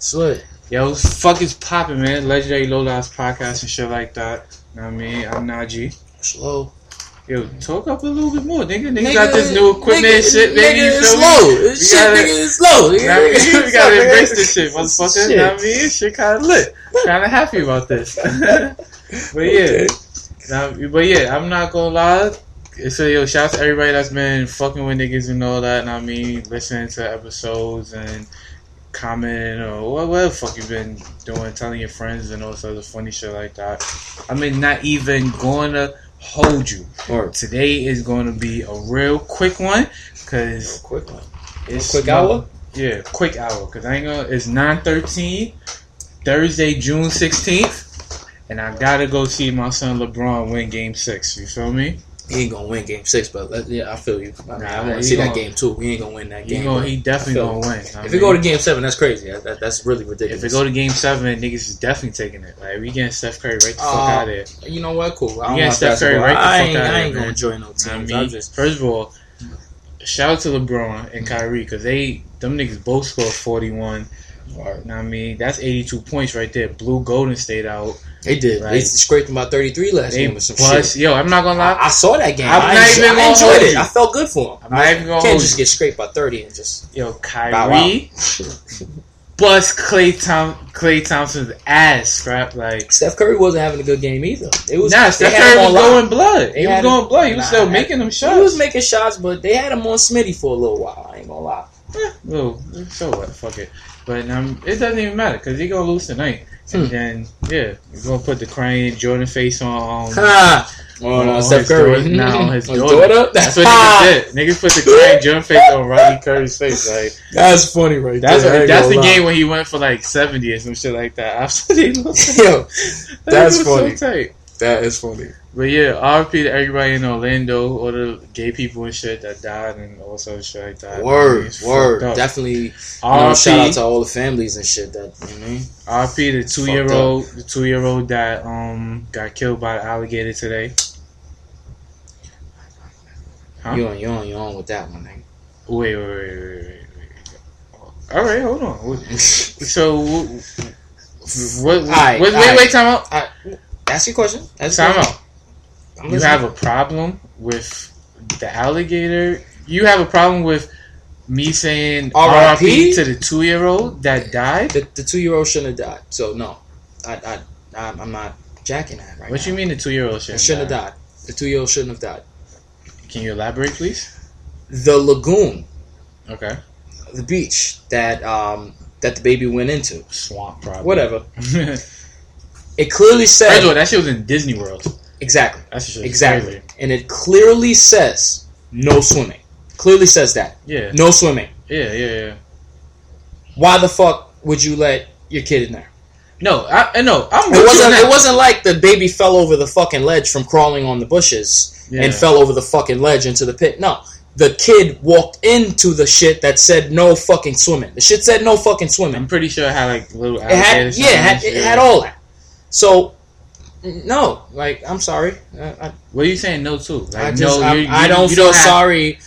Slit. Yo, fuck is popping, man. Legendary Low Lives podcast and shit like that. Know what I mean? I'm Najee. Slow. Yo, talk up a little bit more, nigga. Nigga, Nigga, got this new equipment nigga, and shit. Nigga, you it's slow. We This shit, gotta- nigga, is slow. Now, we, Nigga, we gotta embrace this shit, motherfucker. Shit. You know what I mean? Shit kind of lit. kind of happy about this. but yeah, now, but yeah, I'm not gonna lie. So yo, shout out to everybody that's been fucking with niggas and all that. And I mean, listening to episodes and commenting or whatever fuck you've been doing, telling your friends and all sorts of funny shit like that. I mean, not even gonna hold you. Or Today is going to be a real quick one because quick one. it's quick hour? Yeah, quick hour because I ain't gonna. It's nine thirteen, Thursday, June sixteenth, and I gotta go see my son LeBron win Game Six. You feel me? He ain't gonna win game six, but let, yeah, I feel you. I mean, I want to see that gonna- game too. He ain't gonna win that He game. gonna, he definitely gonna win. I If we mean, go to game seven, that's crazy. That, that, that's really ridiculous. if we go to Game Seven, niggas is definitely taking it. Like we getting Steph Curry right the fuck Uh, out of there. you know what? Cool. I watch Steph Curry right the I fuck ain't, outta I ain't gonna man. join no I teams. mean, just first of all, shout out to LeBron and Kyrie because they them niggas both scored forty one. I mean, that's eighty two points right there. Blew Golden State out. They did. They Right. scraped about thirty three last They game or some bust. shit. Yo, I'm not gonna lie. I, I saw that game. I'm I, not even I enjoyed it. you. I felt good for him. I'm not even gonna can't just get scraped by thirty and just Yo, Kyrie bust Klay Tom Klay Thompson's ass, scrap like. Steph Curry wasn't having a good game either. It was Nah, they Steph Curry was going blood. He was going blood. He was still I- making them shots. He was making shots, but they had him on Smitty for a little while. I ain't gonna lie. Eh, so what? Fuck it. But um, it doesn't even matter because he gonna lose tonight. And Hmm. then yeah, we're gonna put the crying Jordan face on. Um, Ha! Oh, on no, Steph Curry. daughter- nah, on his On daughter. That's what niggas did. Niggas put the crying Jordan face on Rodney Curry's face. Like That's funny, right that's there. I what, that's the lie. game when he went for like seventy or some shit like that. After they lost, Yo, That's funny. So tight. that is funny. But yeah, RP to everybody in Orlando, all the gay people and shit that died and all sorts of shit like that. Word, word. Definitely. You know, shout out to all the families and shit. That you know. RP the two year old, the two year old that um got killed by the alligator today. Huh? You on, you on, you on with that one, nigga. Wait, wait, wait, wait, wait, wait. All right, hold on. So, what? what Alright, wait, wait, alright. wait, time out. Ask your question. Ask Time out. You have a problem with the alligator. You have a problem with me saying R.I.P.? To the two year old that died. the, the two year old shouldn't have died. So no, I, I, I'm I'm not jacking that right What now. you mean the two year old shouldn't, shouldn't die? have died. The two year old shouldn't have died. Can you elaborate, please? The lagoon, Okay. the beach that um that the baby went into, Swamp, probably. whatever. It clearly said all, that shit was in Disney World. Exactly, That's just exactly, Crazy. and it clearly says no swimming. Clearly says that Yeah, no swimming. yeah, yeah, yeah. Why the fuck would you let your kid in there? No, I, know. I'm It with you on wasn't. It wasn't like the baby fell over the fucking ledge from crawling on the bushes Yeah. and fell over the fucking ledge into the pit. No, the kid walked into the shit that said no fucking swimming. The shit said no fucking swimming. I'm pretty sure it had like little It had, yeah, it had, it had all that. So, no, like I'm sorry. I, I, What are you saying? No, too. Like, I just no, I, you, I don't feel have- sorry.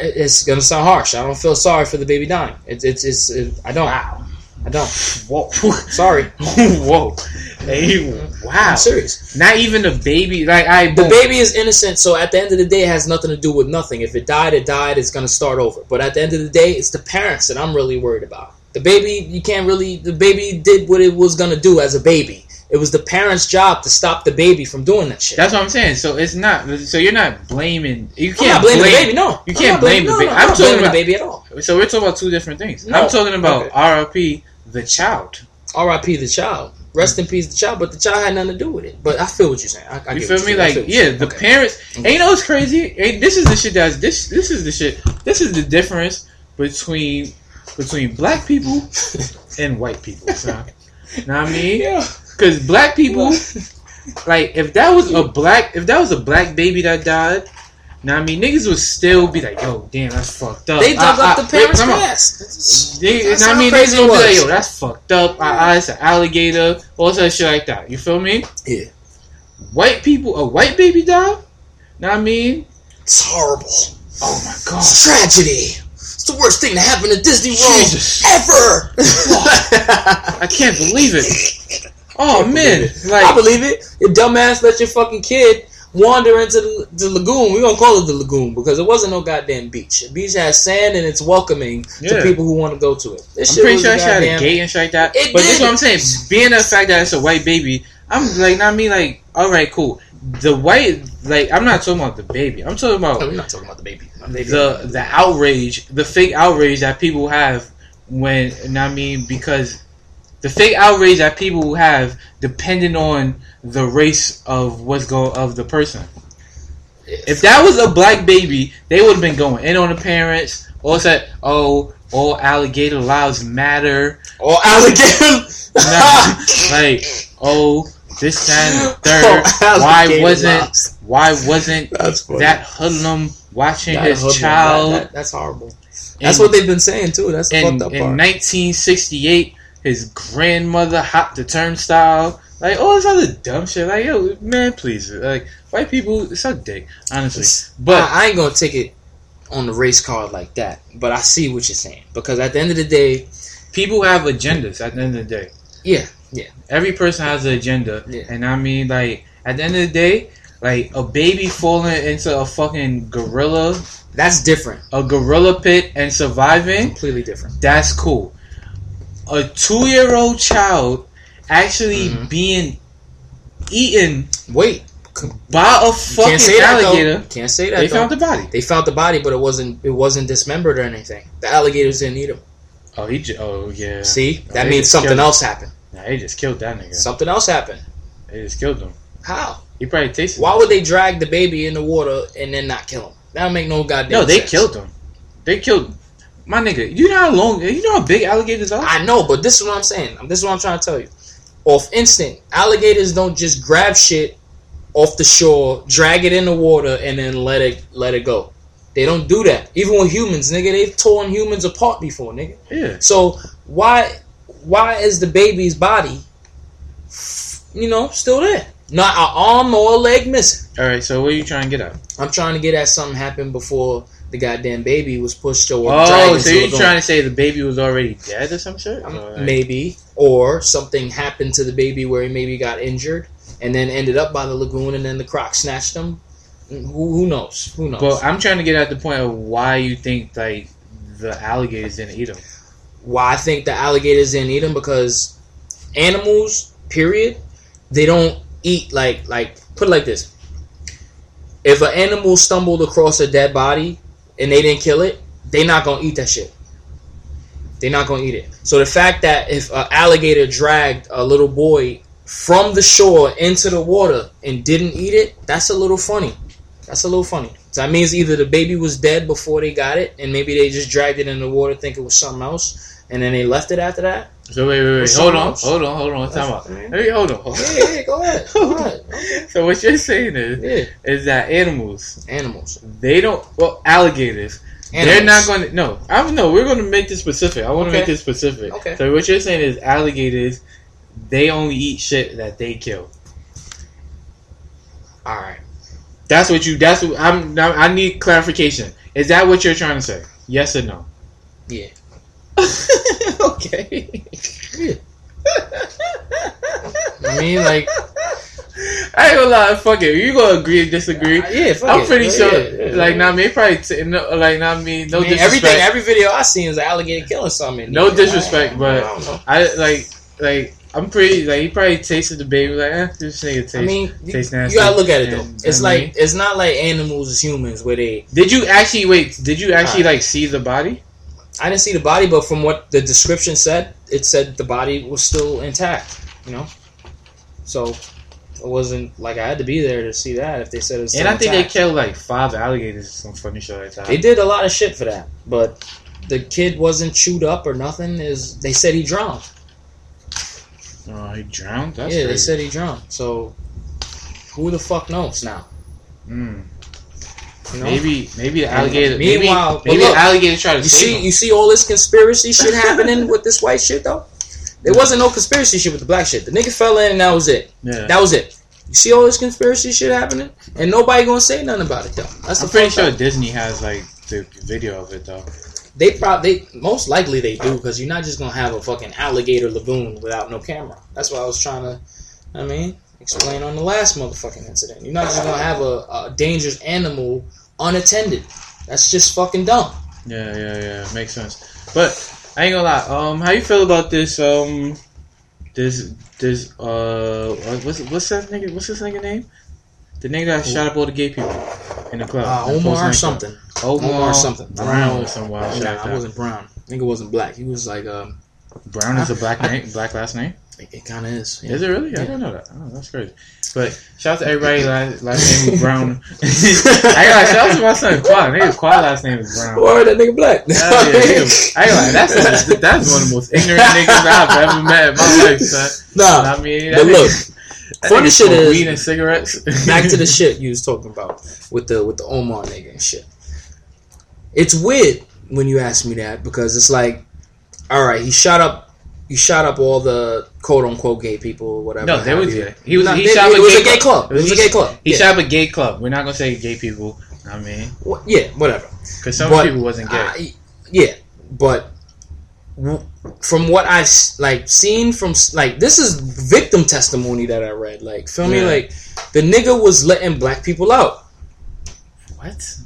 It's gonna sound harsh. I don't feel sorry for the baby dying. It's it's, it's it, I don't. I don't. Whoa, Sorry. whoa, hey, wow. I'm serious. Not even the baby. Like I, The baby is innocent, so at the end of the day, it has nothing to do with nothing. If it died, it died. It's gonna start over. But at the end of the day, it's the parents that I'm really worried about. The baby, you can't really. The baby did what it was gonna do as a baby. It was the parents' job to stop the baby from doing that shit. That's what I'm saying. So it's not. So you're not blaming. You I'm can't blaming blame, the baby. No, You I'm can't not blame the baby. no, I'm I'm not talking about- the baby at all. So we're talking about two different things. No. I'm talking about Okay. RRP, the child. R.I.P. the child. Rest in peace, the child. But the child had nothing to do with it. But I feel what you're saying. I, I You feel what me? Like, feel yeah, the Okay. parents. Okay. And you know what's crazy? Hey, this is the shit that's this. This is the shit. This is the difference between between black people and white people. So, know what I mean? Yeah. Because black people, like, if that was a black, if that was a black baby that died, now I mean, niggas would still be like, "Yo, damn, that's fucked up." They dug I- up I- the parents' wait, come on. past. They, That's I mean, crazy niggas it gonna be like, "Yo, that's fucked up." Ah, ah, it's an alligator, all that shit like that. You feel me? Yeah. White people, a white baby died. Know what I mean? It's horrible. Oh my god. It's tragedy. It's the worst thing to happen to Disney World Jesus. ever. I can't believe it. Oh man, like I believe it. Your dumbass let your fucking kid wander into the, the lagoon. We're gonna call it the lagoon because it wasn't no goddamn beach. The beach has sand and it's welcoming Yeah. to people who want to go to it. This I'm shit pretty was sure had a goddamn- gate and shit like that. It but this is what I'm saying. Being the fact that it's a white baby, I'm like, not me. Like, all right, cool. The white, like, I'm not talking about the baby. I'm talking No, about we're not talking about the baby. Baby. the the outrage, the fake outrage that people have when, and I mean, because the fake outrage that people have depending on the race of what's go of the person. If that was a black baby, they would have been going in on the parents. Or said, "Oh, all alligator lives matter." or alligator. Nah, like, oh, this the third. Oh, why wasn't lives. why wasn't that hoodlum watching That his hoodlum, child? that- that- that's horrible. That's in- what they've been saying too. That's in, fucked up in part. 1968, his grandmother hopped the turnstile. Like all this other dumb shit. Like yo, man, please. Like white people suck dick, honestly. But I, I ain't gonna take it on the race card like that. But I see what you're saying because at the end of the day, people have agendas. At the end of the day, yeah, yeah, every person has an agenda, Yeah. and I mean, like at the end of the day, like a baby falling into a fucking gorilla, that's different. a gorilla pit, and surviving. Completely different. That's cool. A two year old child actually Mhm. being eaten Wait, by a fucking can't say alligator. though. Can't say that. They though. found the body. They found the body, but it wasn't. It wasn't dismembered or anything. The alligators didn't eat him. Oh, he. J- oh, yeah. See, Oh, that means something else happened. Nah, they just killed that nigga. Something else happened. They just killed him. How? He probably tasted. Why would they drag the baby in the water and then not kill him? That don't make no goddamn. No, they sense. killed him. They killed my nigga. You know how long? You know how big alligators are? I know, but this is what I'm saying. This is what I'm trying to tell you. Off instant, alligators don't just grab shit off the shore, drag it in the water, and then let it let it go. They don't do that. Even with humans, nigga, they've torn humans apart before, nigga. yeah. So why why is the baby's body, you know, still there? Not an arm or a leg missing. All right. So what are you trying to get at? I'm trying to get at something happened before the goddamn baby was pushed or Oh, so you're trying to say the baby was already dead or some shit? Um, maybe, or something happened to the baby where he maybe got injured and then ended up by the lagoon, and then the croc snatched him. Who, who knows? Who knows? But I'm trying to get at the point of why you think like the alligators didn't eat him. Why I think the alligators didn't eat him because animals, period, they don't eat like like put it like this. If an animal stumbled across a dead body and they didn't kill it, they not gonna eat that shit. They're not gonna eat it. So the fact that if an alligator dragged a little boy from the shore into the water and didn't eat it, that's a little funny. That's a little funny. So that means either the baby was dead before they got it, and maybe they just dragged it in the water, think it was something else, and then they left it after that. So wait, wait, wait. Hold on, hold on, hold on. Time out. I. Hey, hold on. Hold on. Yeah, yeah, go ahead. Go ahead. Okay. So what you're saying is, Yeah, is that animals, animals. they don't. Well, alligators, animals. they're not going to. No, I'm no. We're going to make this specific. I want to Okay. make this specific. Okay. So what you're saying is alligators, they only eat shit that they kill. All right. That's what you. That's what I'm. I need clarification. Is that what you're trying to say? Yes or no? Yeah. okay. Yeah. I mean, like, I ain't gonna lie. Fuck it. You gonna agree or disagree? uh, yeah, fuck I'm it. pretty Yeah, sure. yeah, yeah. like, now me probably t- no, like, not me. No I mean, disrespect. everything, every video I seen is an alligator killing something. No disrespect, I but don't. I like like I'm pretty like he probably tasted the baby like eh, this nigga taste. I mean, you, tastes you gotta look at it though. And- It's like mean- it's not like animals as humans where they. did you actually wait? Did you actually Alright. like see the body? I didn't see the body, but from what the description said, it said the body was still intact. You know, so it wasn't like I had to be there to see that. If they said it's And still intact. And I think intact. they killed like five alligators or some funny shit like that. They did a lot of shit for that, but the kid wasn't chewed up or nothing. Is they said he drowned? Oh, he drowned. That's yeah, they said he drowned. So who the fuck knows now? Mm. You know? Maybe maybe the alligator. meanwhile- maybe, maybe look, the alligator tried to You see, him. you see all this conspiracy shit happening with this white shit though. There wasn't no conspiracy shit with the black shit. The nigga fell in and that was it. yeah. That was it. You see all this conspiracy shit happening, and nobody gonna say nothing about it though. That's I'm pretty sure. Disney has like the video of it though. they probably most likely they do because you're not just gonna have a fucking alligator lagoon without no camera. That's what I was trying to. I mean, explain on the last motherfucking incident. You're not just gonna have a, a dangerous animal unattended. That's just fucking dumb. Yeah, yeah, yeah. Makes sense. But I ain't gonna lie. Um, how you feel about this? Um, this this uh, what's what's that nigga? What's this nigga name? The nigga that shot up all the gay people in the club. Uh, Omar or something. Omar, Omar or something. Brown Brown. or some wild shit Nah, like I wasn't brown. Nigga wasn't black. He was like um. Brown is a black name, black last name. It, it kind of is. yeah. Is it really? I Yeah. didn't know that. Oh, that's crazy. But shout out to everybody. Last, last name was Brown. I got shout out to my son Quad. Nigga, Quad last name is Brown. Or that nigga black. Hell yeah, nigga. I like that's the- that's one of the most ignorant niggas I've ever met in my life, son. Nah, I mean, but look, funny shit is- weed and cigarettes. back to the shit you was talking about with the with the Omar nigga and shit. It's weird when you ask me that because it's like, all right, he shot up, he shot up all the quote unquote gay people or whatever. No, there was you. yeah. He was Nah, he they- shot it a was gay a gay club. It was a gay club. He Yeah. shot up a gay club. We're not gonna say gay people. I mean, Wha- yeah, whatever. because some But, people wasn't gay. I- yeah, but from what I've like seen from like this is victim testimony that I read. Like, feel me? Like the nigga was letting black people out. what?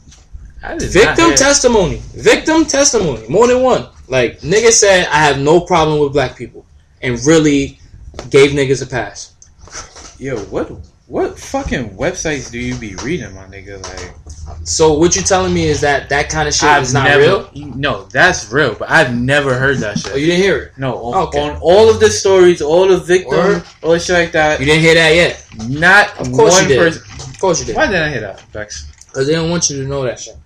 I did not Victim testimony. Victim testimony. More than one. Like nigga said, I have no problem with black people, and really gave niggas a pass. Yo, what what fucking websites do you be reading, my nigga? Like, So what you telling me is that that kind of shit I've is not never, real? No, that's real, but I've never heard that shit. Oh, you didn't hear it. No, on, Okay. on all of the stories, all the victims, all the shit like that, You didn't hear that yet. not Of course one you did. person. Of course you did. Why didn't I hear that, Bex? Because they don't want you to know that shit.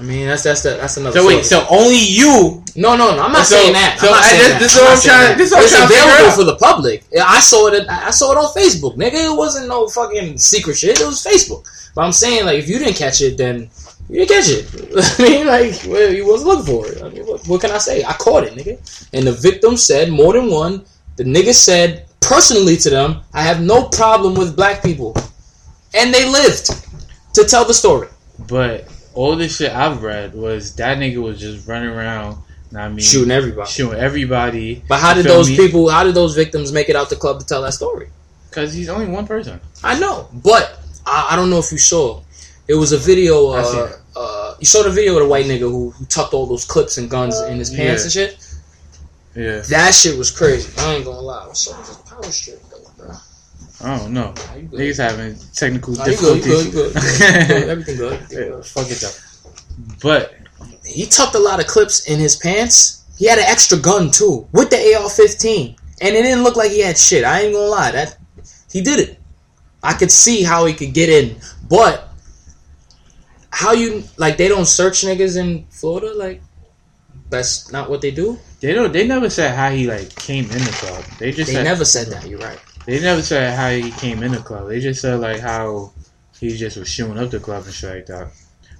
I mean, that's that's the, that's another. So wait, story. so only you? no, no, no. I'm not So- saying that. so I'm not saying this- that. this is I'm what I'm trying- this is what I'm It's trying available for the public. I saw it. I saw it on Facebook, nigga. It wasn't no fucking secret shit. It was Facebook. But I'm saying, like, if you didn't catch it, then you didn't catch it. I mean, like, well, you wasn't looking for it. I mean, what, what can I say? I caught it, nigga. And the victim said more than one. The nigga said personally to them, "I have no problem with black people," and they lived to tell the story. But all the shit I've read was that nigga was just running around. I mean, Shooting everybody. shooting everybody. But how did those me? people? How did those victims make it out the club to tell that story? Because he's only one person. I know, but I, I don't know if you saw. It was a video. Uh, uh, you saw the video of the white nigga who, who tucked all those clips and guns in his pants Yeah. and shit. Yeah, That shit was crazy. I ain't gonna lie. What's up with this power strip, though? I don't know. Nah. Niggas having technical Nah, you good, you difficulties. good, you good. You good. Everything good. Everything Yeah, good. fuck it up. But He tucked a lot of clips in his pants. He had an extra gun too, with the AR-15, and it didn't look like he had shit. I ain't gonna lie. That he did it. I could see how he could get in, but how you like they don't search niggas in Florida? Like that's not what they do. they don't. They never said how he like came in the club. They just They said never said that. You're right. They never said how he came in the club. They just said like how he just was shooing up the club and shit like that.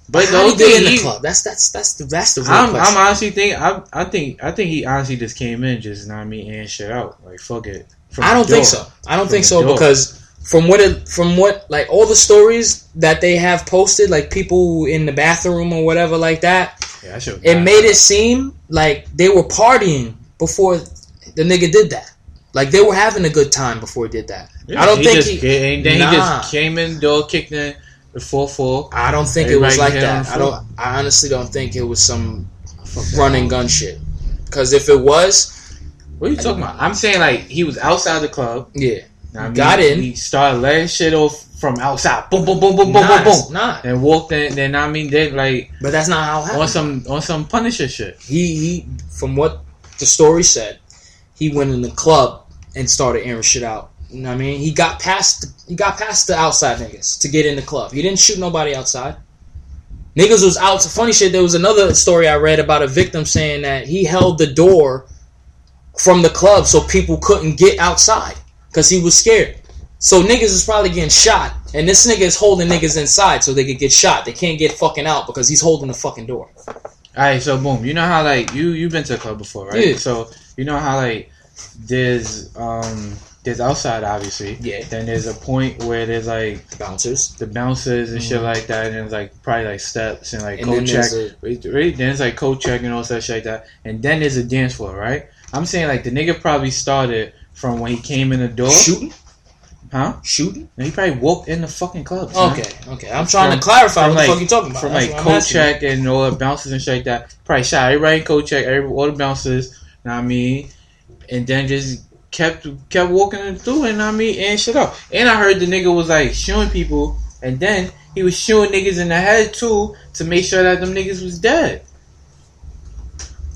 But the how whole he get thing, in the he- club? That's that's that's the that's the real I'm, question. I'm honestly think I I think I think he honestly just came in just not me and shit out like fuck it. I don't think so. I don't From think so door. because from what it from what like all the stories that they have posted, like people in the bathroom or whatever like that, Yeah, it made it seem like they were partying before the nigga did that. Like they were having a good time before he did that. I don't he think he. and then Nah. he just came in door, kicked in the four four. I don't think it was like that. I don't. I honestly don't think it was some run and gun shit. Because if it was, What are you talking about? I'm saying like he was outside the club. yeah, I mean, Got in. He started letting shit off from outside. Boom, boom, boom, boom, boom, nah, boom, boom. not. And walked in. Then I mean, then like But that's not how it happened. on some on some Punisher shit. he he from what the story said, he went in the club and started airing shit out. You know what I mean? He got past he got past the outside niggas to get in the club. He didn't shoot nobody outside. Niggas was out. Funny shit. There was another story I read about a victim saying that he held the door from the club so people couldn't get outside because he was scared. So niggas is probably getting shot, and this nigga is holding niggas inside so they could get shot. They can't get fucking out because he's holding the fucking door. All right, so boom. You know how like you you've been to a club before, right? Yeah. So you know how like there's um there's outside, obviously. Yeah. Then there's a point where there's like The bouncers. the bouncers and shit Mhm. like that, and there's like probably like steps and like And coat check. a- Right? Then it's like coat check and all that shit like that, and then there's a dance floor, right? I'm saying like the nigga probably started from when he came in the door, Shooting? huh? Shooting? And he probably walked in the fucking club. Okay, okay. I'm trying From- to clarify what the like- fuck you talking about. from That's like coat check and all the bouncers and shit like that. Probably shot everybody in coat check, every, all the bouncers. Know what I mean, and then just kept kept walking through and what I mean and shit up. And I heard the nigga was like shooting people, and then he was shooting niggas in the head too to make sure that them niggas was dead.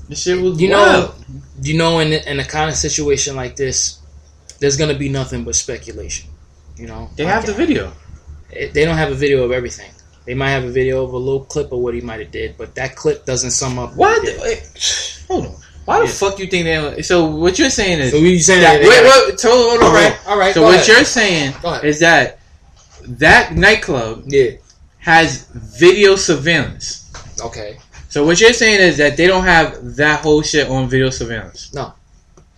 The shit was You wild. know, you know, in in a kind of situation like this, there's gonna be nothing but speculation. You know, they have the video. They don't have a video of everything. They might have a video of a little clip of what he might have did, but that clip doesn't sum up. What? wait, hold on. Why the Yeah. fuck you think they? So what you're saying is So you saying that, that? wait, wait, hold on, hold on, all right, all right. So what ahead. you're saying is that that nightclub Yeah. has video surveillance. Okay. So what you're saying is that they don't have that whole shit on video surveillance. No.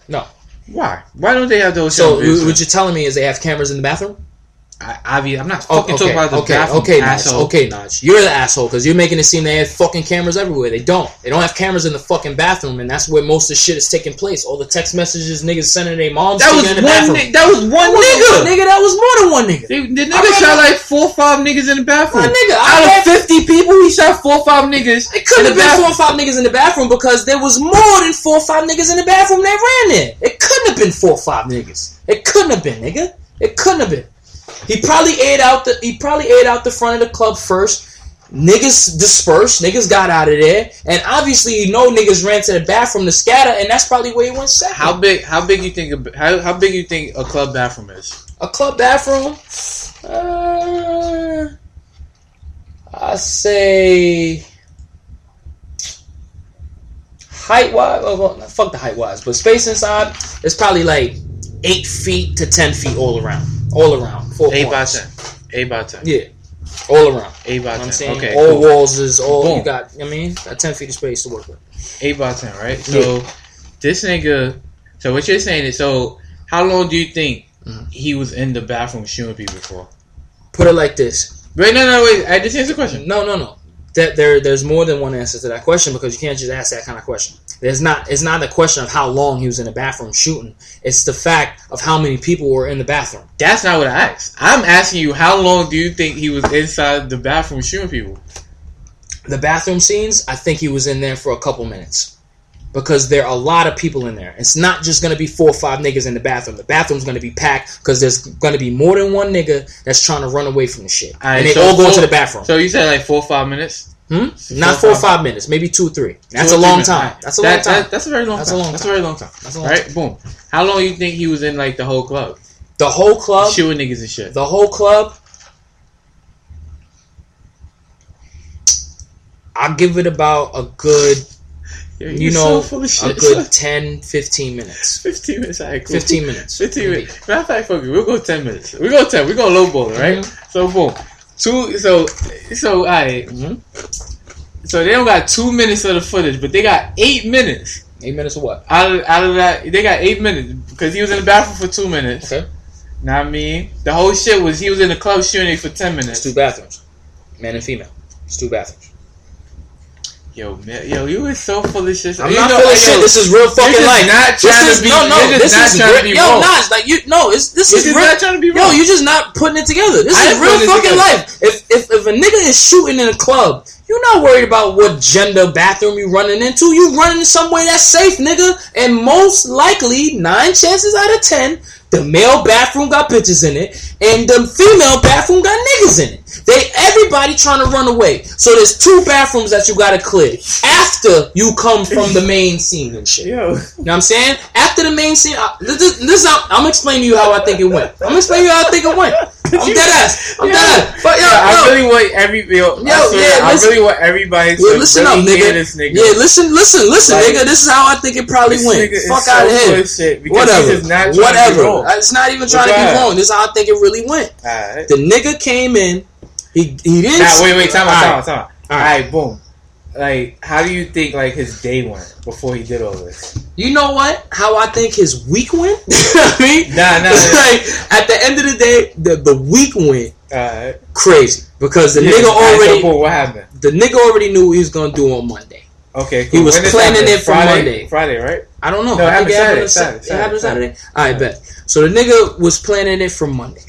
No. Why? Why don't they have those? So what you're telling me is they have cameras in the bathroom? I, I'm not Oh, fucking okay, talking about the okay, bathroom, okay, Notch, okay, Notch. You're the asshole because you're making it seem they have fucking cameras everywhere. They don't. They don't have cameras in the fucking bathroom, and that's where most of the shit is taking place. All the text messages niggas sending their moms That was one. Ni- that was one That nigga. one nigga. That was more than one nigga. The I nigga shot like four, five niggas in the bathroom. Nigga, Out I of fifty people, he shot four, or five niggas. It couldn't have been four bathroom. or five niggas in the bathroom because there was more than four or five niggas in the bathroom that ran there. It couldn't have been four or five niggas. It couldn't have been, nigga. It couldn't have been. He probably ate out the he probably ate out the front of the club first. Niggas dispersed, niggas got out of there, and obviously you know niggas ran to the bathroom to scatter, and that's probably where he went second. How big? How big you think? a- How, how big you think a club bathroom is? A club bathroom? Uh, I say height wise. Oh, well, fuck the height wise, but space inside is probably like eight feet to ten feet all around. All around. Four Eight by corners. ten. Eight by ten. Yeah, all around. Eight by You know what I'm ten. saying Okay. all cool. walls is all Boom. you got. I mean, got ten feet of space to work with. Eight by ten, right? So this nigga. So what you're saying is, so how long do you think Mhm. he was in the bathroom shooting people for? Put it like this. Wait, no, no, wait. I just answer the question. No, no, no. That there, there's more than one answer to that question because you can't just ask that kind of question. There's not. It's not the question of how long he was in the bathroom shooting. It's the fact of how many people were in the bathroom. That's not what I asked. I'm asking you, how long do you think he was inside the bathroom shooting people? The bathroom scenes. I think he was in there for a couple minutes because there are a lot of people in there. It's not just going to be four or five niggas in the bathroom. The bathroom's going to be packed because there's going to be more than one nigga that's trying to run away from the shit, Alright, and they so- all go so- to the bathroom. So you said like four or five minutes? Hmm? Not four or five minutes, maybe two, or three. That's Two a long time. That's a That- long time. that- that's a very long That's a time. long That's a very long time. That's a long time. Right? Boom. How long do you think he was in like the whole club? The whole club, Shooting niggas and shit. the whole club. I'll give it about a good, Yo, you know, so a good 10, 15 minutes. 15 minutes. Alright, cool. 15 minutes. 15 minutes. Matter of fact, fuck it. We'll go 10 minutes. We go 10. We go lowball it, right? Mm-hmm. So boom. Two. So so alright. Mhm. So they don't got two minutes of the footage, but they got eight minutes Eight minutes of what? out of out of that. They got eight minutes because he was in the bathroom for two minutes. Okay. What I mean? The whole shit was he was in the club shooting for ten It's minutes. two bathrooms, man and female. It's two bathrooms. Yo, man, yo, you is so full of shit. I'm You not know, full of yo, shit. This is real fucking life. not This trying is to be- no, no. This is real. Yo. Nas, like you, no. It's this You're is real. not trying to be Yo, wrong. you just not putting it together. This I is real fucking life. If, if if a nigga is shooting in a club, you're not worried about what gender bathroom you running into. You running somewhere that's safe, nigga. And most likely, nine chances out of ten, the male bathroom got bitches in it, and the female bathroom got niggas in it. They everybody trying to run away. So there's two bathrooms that you gotta clear after you come from the main scene and shit. Yo, You know what I'm saying? After the main scene, I, this, this, I'm, I'm explaining to you how I think it went. I'm explaining to you how I think it went. I'm dead ass. I'm Yo. dead ass. But yo, Yo, I really want every yo, Yo, yeah, I listen. really want everybody to yeah, listen really up, hear nigga. this nigga. Yeah, listen, listen, listen, Like, nigga. This is how I think it probably went. Fuck so out of here. of shit because Whatever. he's not trying to be Whatever. Uh, it's not even trying to be wrong. This is how I think it really went. Alright. The nigga came in. He he didn't. Nah, wait, wait, time out, time out, time out. Alright. Alright, boom. Like, how do you think like his day went before he did all this? You know what? How I think his week went? I mean, Nah, nah. like at the end of the day, the the week went Uh, crazy because the yeah, nigga so, already what happened? the nigga already knew what he was gonna do on Monday. Okay, He was When planning happened? it for Friday, Monday. Friday, right? I don't know. No, it happened Saturday, on Saturday, Sa- It happened Saturday. Saturday. I bet. So the nigga was planning it for Monday.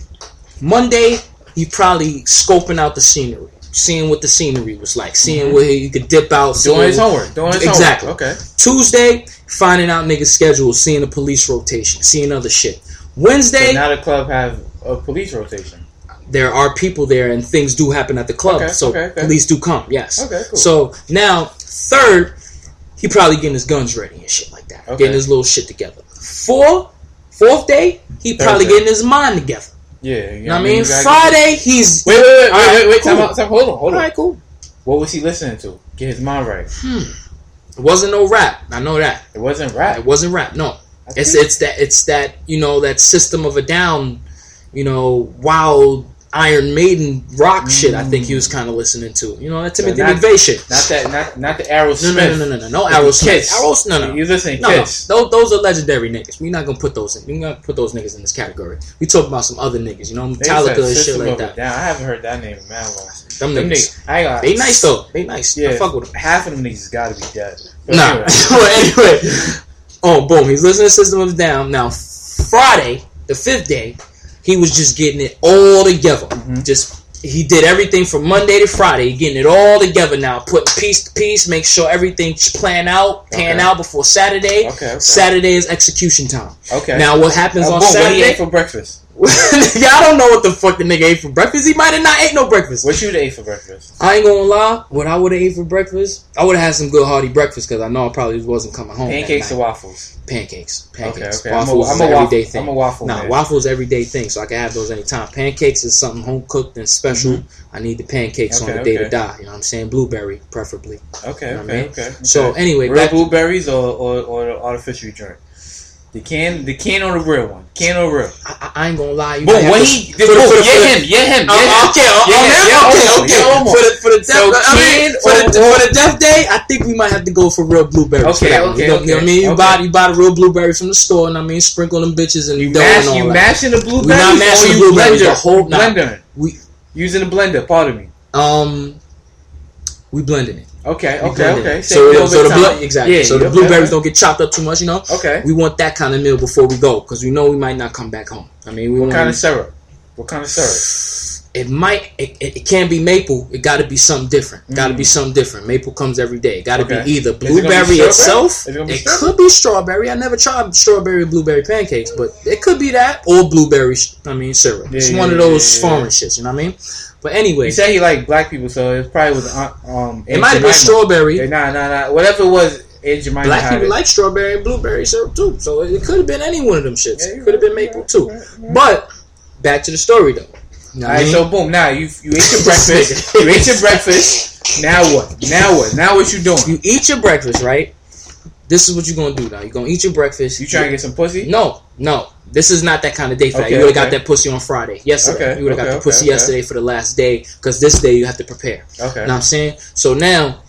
Monday, he probably scoping out the scenery, seeing what the scenery was like, seeing Mhm. where he could dip out. Doing his homework. Doing his Exactly. homework. Okay. Tuesday, finding out niggas' schedules, seeing the police rotation, seeing other shit. So Wednesday, now the club have a police rotation. there are people there and things do happen at the club, Okay, so okay, okay. police do come. Yes. Okay, cool. So now, third, he probably getting his guns ready and shit like that, Okay. getting his little shit together. Four, fourth day, he probably Thursday. getting his mind together. Yeah. You know what I mean? Friday, he's get- Wait, wait, wait, Alright, wait, wait, wait. cool. Time out. Time, hold on, hold on. right, cool. What was he listening to? Get his mind right. Hmm. It wasn't no rap. I know that. It wasn't rap. It wasn't rap. No, I it's think- it's that it's that you know that System of a Down, you know, wild Iron Maiden rock shit. I think he was mm. kind of listening to. You know that Timothy not- McVeigh shit. not that. Not not the Aerosmith. No, no, no, no, no, no, no. With Aerosmith. No, no. You listening No, no, those, those are legendary niggas. We're not gonna put those in. We're not put those niggas in this category. We talk about some other niggas, you know, Metallica and shit like that. Down. I haven't heard that name in man long. Them Them niggas, niggas, I got they nice though. They nice. Yeah. I fuck with them. half of them niggas got to be dead. But Nah. anyway. well, anyway, oh, boom. He's listening to System of Down. Now, Friday, the fifth day, he was just getting it all together. Mhm. Just he did everything from Monday to Friday, getting it all together now, putting piece to piece, make sure everything's planned out, pan Okay. out before Saturday. Okay, okay. Saturday is execution time. Okay. Now, what happens Uh, on boom, Saturday? for breakfast? yeah, I don't know what the fuck the nigga ate for breakfast. He might have not ate no breakfast. What you would ate for breakfast? I ain't gonna lie. What I would have ate for breakfast, I would have had some good hearty breakfast because I know I probably wasn't coming home. Pancakes or waffles? pancakes. Pancakes. okay. I'm Waffles I'm is a an waffle. everyday thing. I'm a waffle Nah, man. waffles everyday thing, so I can have those anytime. Pancakes is something home cooked and special. Mm-hmm. I need the pancakes on Okay, the day to die. You know what I'm saying? Blueberry, preferably. Okay, You know what I okay, mean? okay, okay. So anyway, real blueberries or, or or artificial drink? The can, the can or the real one? Can or real? I, I- ain't gonna lie. You Boom, might have what to- he? for the- for the- yeah him, yeah him, yeah him. okay, Yeah, oh, yeah, okay, okay. yeah. For the for the death, So I mean, for the or- for the death day, I think we might have to go for real blueberries. Okay, okay, you know, you know what I mean? You okay. buy you buy the real blueberry from the store, and I mean, sprinkle them bitches and You mash, and all you that. mashing the blueberries, We're not mashing the blueberries, blender, the whole- nah. blender, We using a blender. Pardon me. um, we blending it. Okay, okay, okay. So, the- so the blood exactly. Yeah, so the okay, blueberries okay. don't get chopped up too much. You know, Okay. we want that kind of meal before we go because we know we might not come back home. I mean, we want What want kind of syrup? What kind of syrup? It might. It, it, can't be maple. It got to be something different. Got to be something different. Maple comes every day. Got to Mm. Okay. be either Is it be blueberry itself. It It could be strawberry. I never tried strawberry blueberry pancakes, but it could be that or blueberry. I mean syrup. Yeah, it's yeah, one of those foreign shits. You know what I mean? But anyway, You said he liked black people, so it probably was uh, um. it might have been strawberry. Nah, nah, nah. Whatever it was, Aunt Jemima Black people it. like strawberry and blueberry syrup too, so it could have been any one of them shits. Yeah, it could have been maple you're too. right, right. But back to the story though. All right, so boom. Now you you ate your breakfast. you ate your breakfast. Now what? Now what? Now what you doing? you eat your breakfast, right? This is what you're gonna do now. You're gonna eat your breakfast. You trying to get some pussy? No, no. This is not that kind of day for that. You would have okay. got that pussy on Friday. Yesterday. Okay, you would have okay, got the pussy okay. yesterday for the last day. Because this day you have to prepare. Okay. You know what I'm saying? So now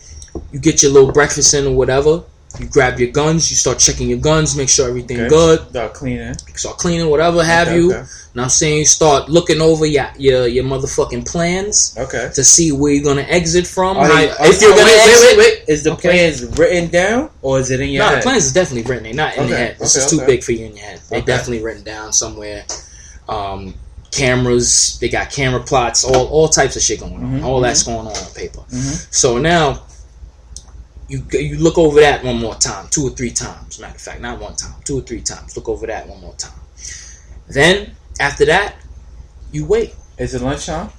you get your little breakfast in or whatever. You grab your guns. You start checking your guns. Make sure everything Okay. good. Start cleaning. Start cleaning, whatever have Okay, you. okay. Now I'm saying you start looking over your your, your motherfucking plans Okay. to see where you're gonna exit from. How- they- if you're oh, gonna wait, exit, wait, wait. Is the Okay. plans written down or is it in your No, head? the plans is definitely written. They're not in your Okay, head. This okay, is too big for you in your head. They Okay. definitely written down somewhere. Um, cameras, they got camera plots, all all types of shit going on. Mhm, all that's going on on paper. Mhm. So now you you look over that one more time, two or three times. Matter of fact, not one time, two or three times. Look over that one more time. Then after that, you wait. Is it lunchtime?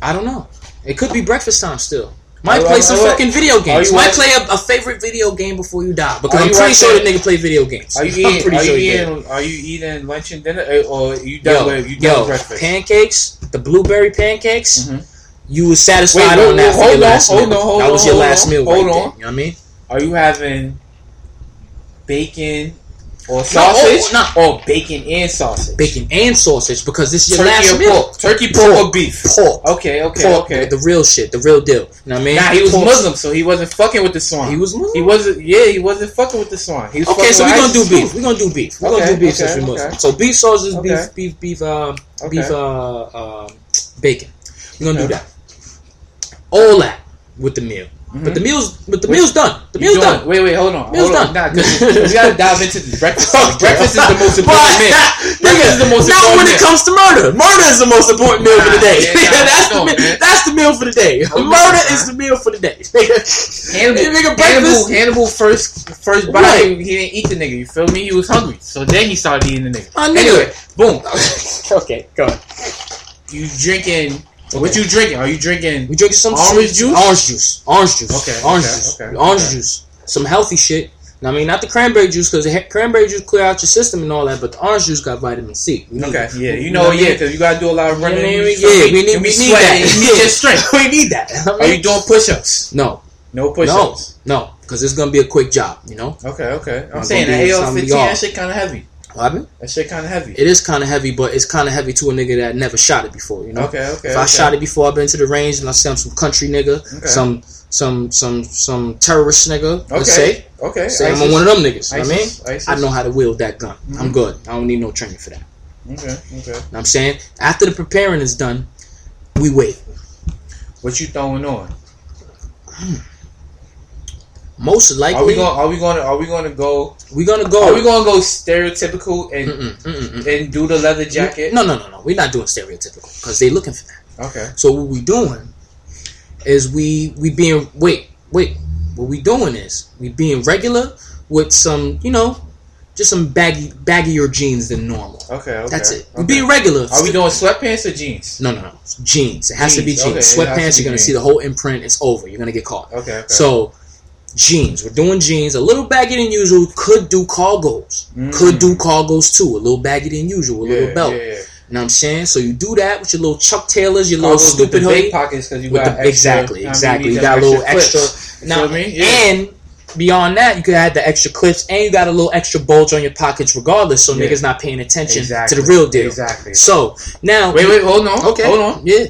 I don't know. It could be breakfast time still. Might Oh, play oh, some fucking video games. Might play a, a favorite video game before you die. Because Are I'm pretty sure the nigga play video games. Are you I'm eating? pretty Are sure you eating? Are you eating lunch and dinner, eh, or you done Yo, with you done yo, breakfast? pancakes, the blueberry pancakes. Mhm. You was satisfied Wait, on that for your on, last hold on, hold that was your hold last on, meal hold right there. on. You know what I mean? Are you having bacon or sausage, no. or bacon and sausage. Bacon and sausage because this is your Turkey last meal. pork? Turkey, pork, Pork. or beef? Pork. Okay, okay, Pork, okay. The real shit, the real deal. You know what I mean? Nah, he was Pork. Muslim, so he wasn't fucking with the swan. He was Muslim. He wasn't. Yeah, he wasn't fucking with the swan. He was Okay, so we're gonna do beef. We're gonna do beef. We're Okay, gonna do beef okay, since we're Muslim. okay. So beef sausage, beef, beef, beef, uh, Okay. beef, uh, uh, bacon. We're gonna do that. All that with the meal. But the meal's, but the Wait, meal's done. The Mm-hmm. Meal's done. Wait, wait, hold on. Meal's hold on. done. Nah, we gotta dive into the breakfast. Okay. breakfast is the most important meal. Breakfast is the most Not important when it comes to murder. Murder is the most important meal for the day. yeah, nah, that's, the, no, meal- man. that's the meal for the day. Hold murder is the meal for the day. Hannibal, Hannibal, breakfast? Hannibal first first bite, Right. he didn't eat the nigga. You feel me? He was hungry, so then he started eating the nigga. Nigga. Anyway, boom. okay, go ahead. You drinking? What you drinking? Are you drinking? We drinking some Orange juice? Orange juice. Orange juice. Okay, Orange okay, juice. okay, Orange okay. juice. Some healthy shit. Now, I mean, not the cranberry juice because the cranberry juice clear out your system and all that, but the orange juice got vitamin C. We Okay, yeah, you know know, yeah, because you gotta do a lot of You know running. I mean? Yeah, we need, we need that. You need your strength. we need that. I Are you doing push-ups? no, No no, push-ups. no, because it's gonna be a quick job. You know, Okay, okay. I'm I'm saying that AL fifteen that shit kind of heavy. That shit kind of heavy. It is kind of heavy, but it's kind of heavy to a nigga that never shot it before. You know, Okay, okay. if I shot it before, I've been to the range and I I'm some country nigga, Okay. some some some some terrorist nigga. okay, Let's say, okay. say I'm one of them niggas. You know what I mean? ISIS, ISIS. I know how to wield that gun. Mhm. I'm good. I don't need no training for that. Okay, okay. You know I'm saying? After the preparing is done, we wait. What you throwing on? Most likely. Are we going? Are we going? to Are we going to go? we gonna go. Are we going to go stereotypical and Mm-mm, mm-mm, mm. and do the leather jacket? No, no, no, no. We're not doing stereotypical because they're looking for that. Okay. So what we doing is we we being wait wait. What we doing is we being regular with some you know just some baggy baggier jeans than normal. Okay. Okay. That's it. We okay. being regular. Are we doing sweatpants or jeans? No, no, no. Jeans. It has to be Jeans, jeans. okay, it has to Sweatpants. be You're gonna jeans. see the whole imprint. It's over. You're gonna get caught. Okay. okay. So, jeans. We're doing jeans. A little baggy than usual. Could do cargos. Mm. Could do cargos too. A little baggy than usual. A yeah, little belt. Yeah, yeah. You know what I'm saying? So you do that with your little Chuck Taylors, your little Cargos with stupid the hoodie. pockets because you got the- extra, exactly, exactly. need You got a little clips. extra. Now? Yeah. and beyond that, you could add the extra clips, and you got a little extra bulge on your pockets, regardless, so Yeah. niggas not paying attention Exactly. to the real deal. Exactly. So now, Wait, wait, hold on. okay, Hold on. yeah,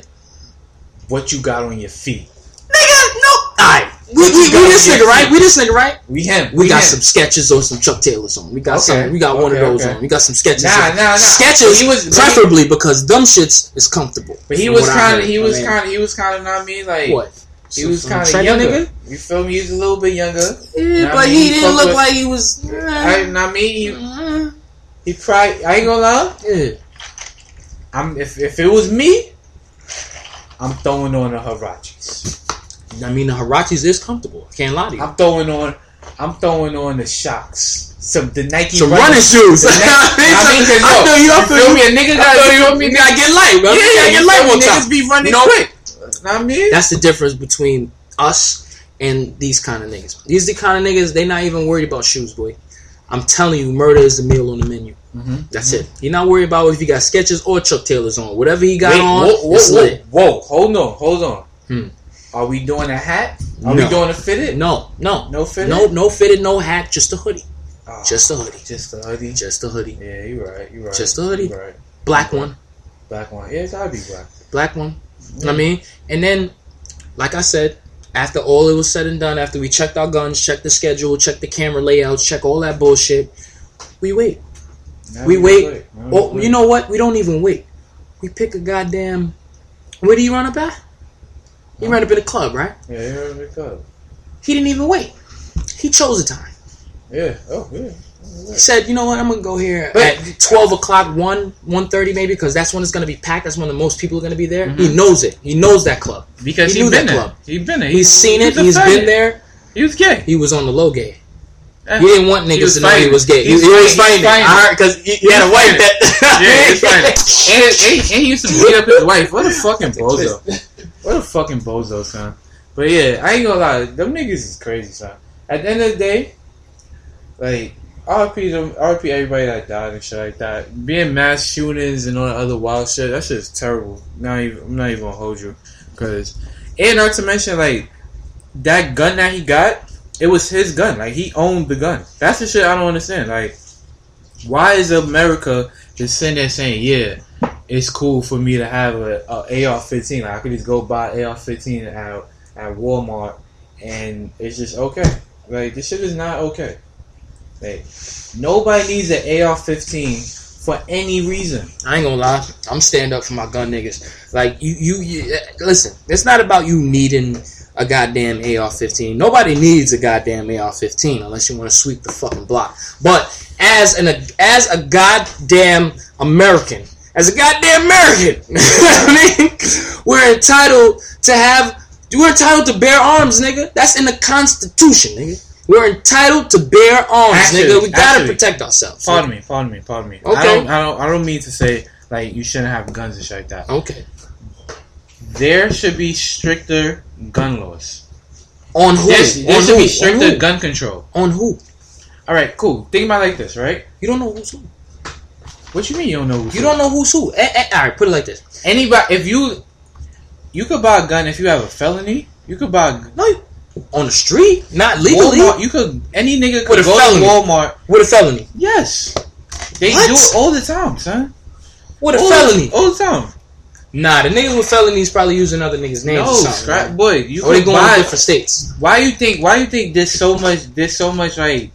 What you got on your feet? nigga, no, alright. We, What we, you we this nigga, right? feet? We this nigga, right? We him. We got him. some Skechers or some Chuck Taylors on. We got Okay. some. We got one of those okay. on. We got some Skechers. Nah, on. nah, nah. Skechers, But he was- but he- preferably because them shits is comfortable. But he was kind of. He was kind of. He was kind of. Not me. Like What? he was kind of younger. nigga? You feel me? He's a little bit younger. Yeah, Nah, I but mean, he he didn't look with- like he was. I, I mean, he, Uh, he probably. I ain't gonna lie. yeah. I'm. If if it was me, I'm throwing on the Huaraches. I mean, the Huaraches is comfortable. I can't lie to you. I'm throwing on. I'm throwing on the shocks. Some the Nike Some running shoes. The Nike- I mean, 'cause, I feel you. I feel feel you. me? A nigga I got you feel me? Gotta get light, bro. Yeah, you gotta get light one me? time. Niggas be running You know? quick. I mean? That's the difference between us and these kind of niggas. These the kind of niggas they not even worried about shoes, boy. I'm telling you, murder is the meal on the menu. Mhm. That's it. You're not worried about if you got Skechers or Chuck Taylors on. Whatever he got Wait, on, whoa, whoa, it's whoa, lit. whoa, hold on, hold on. Hmm. Are we doing a hat? Are No. we doing a fitted? No, no, No fitted? no, no fitted, no hat, just a hoodie, Oh, just a hoodie, just a hoodie. just a hoodie, Yeah, you're right, You're right. Just a hoodie. You right. black one, Black one. Yeah, it's gotta be black. black one. You know what I mean, and then, like I said, after all it was said and done, after we checked our guns, checked the schedule, checked the camera layouts, check all that bullshit, we wait. Now We just wait. Oh, wait. you know what? We don't even wait. We pick a goddamn. Where do you run up at? He ran up in a club, right? Yeah, you heard me go. He didn't even wait. He chose a time. Yeah. Oh, yeah. He said, "You know what? I'm gonna go here But- at 12 o'clock, one 1:30 maybe, because that's when it's gonna be packed. That's when the most people are gonna be there. Mhm. He knows it. He knows that club. Because He he knew been that there. club. He's been there. He's seen it. a He's faggot. been there. He was gay. He was on the low gay. He didn't want niggas was to know he was gay. He, He was he was fighting. fighting. I heard because he, he He had a wife that. Yeah, he's fighting. and, and, and he used to beat up his wife. What a fucking bozo. What a fucking bozo, son. But yeah, I ain't gonna lie. Them niggas is crazy, son. At the end of the day, like, RP, RP everybody that died and shit like that. Being mass shootings and all that other wild shit, that shit is terrible. Not even, I'm not even gonna hold you. Cause, and not to mention, like, that gun that he got, it was his gun. Like, he owned the gun. That's the shit I don't understand. Like, Why is America just sitting there saying, "Yeah, it's cool for me to have a, a AR-15. Like I could just go buy AR-15 at at Walmart, and it's just okay. Like this shit is not okay. Like nobody needs an AR-15 for any reason. I ain't gonna lie. I'm stand up for my gun niggas. Like you, you, you listen. It's not about you needing a goddamn AR-15. Nobody needs a goddamn AR-15 unless you want to sweep the fucking block. But as an as a goddamn American, as a goddamn American, I mean, we're entitled to have. We're entitled to bear arms, nigga. That's in the Constitution, nigga. We're entitled to bear arms, Actually, nigga. We gotta actually, protect ourselves. Pardon me, pardon me, pardon me. I Okay. don't, I don't, I don't mean to say like you shouldn't have guns and shit like that. Okay. There should be stricter gun laws. On who? There, there on should who? be stricter gun control. on who? All right, cool. Think about it like this, right? You don't know who's who. What you mean you don't know? Who's You don't know who's who. Eh, eh, all right, put it like this. Anybody, if you, you could buy a gun if you have a felony. You could buy a No, on the street, not legally. Walmart. You could any nigga could With a go felony. to Walmart. With a felony. Yes, they What? do it all the time, son. With a all, felony. all the time. Nah, the niggas with felonies probably using other niggas' names No, or scrap man. boy. You Or they going to buy. different states. Why you think? Why you think there's so much? There's so much like.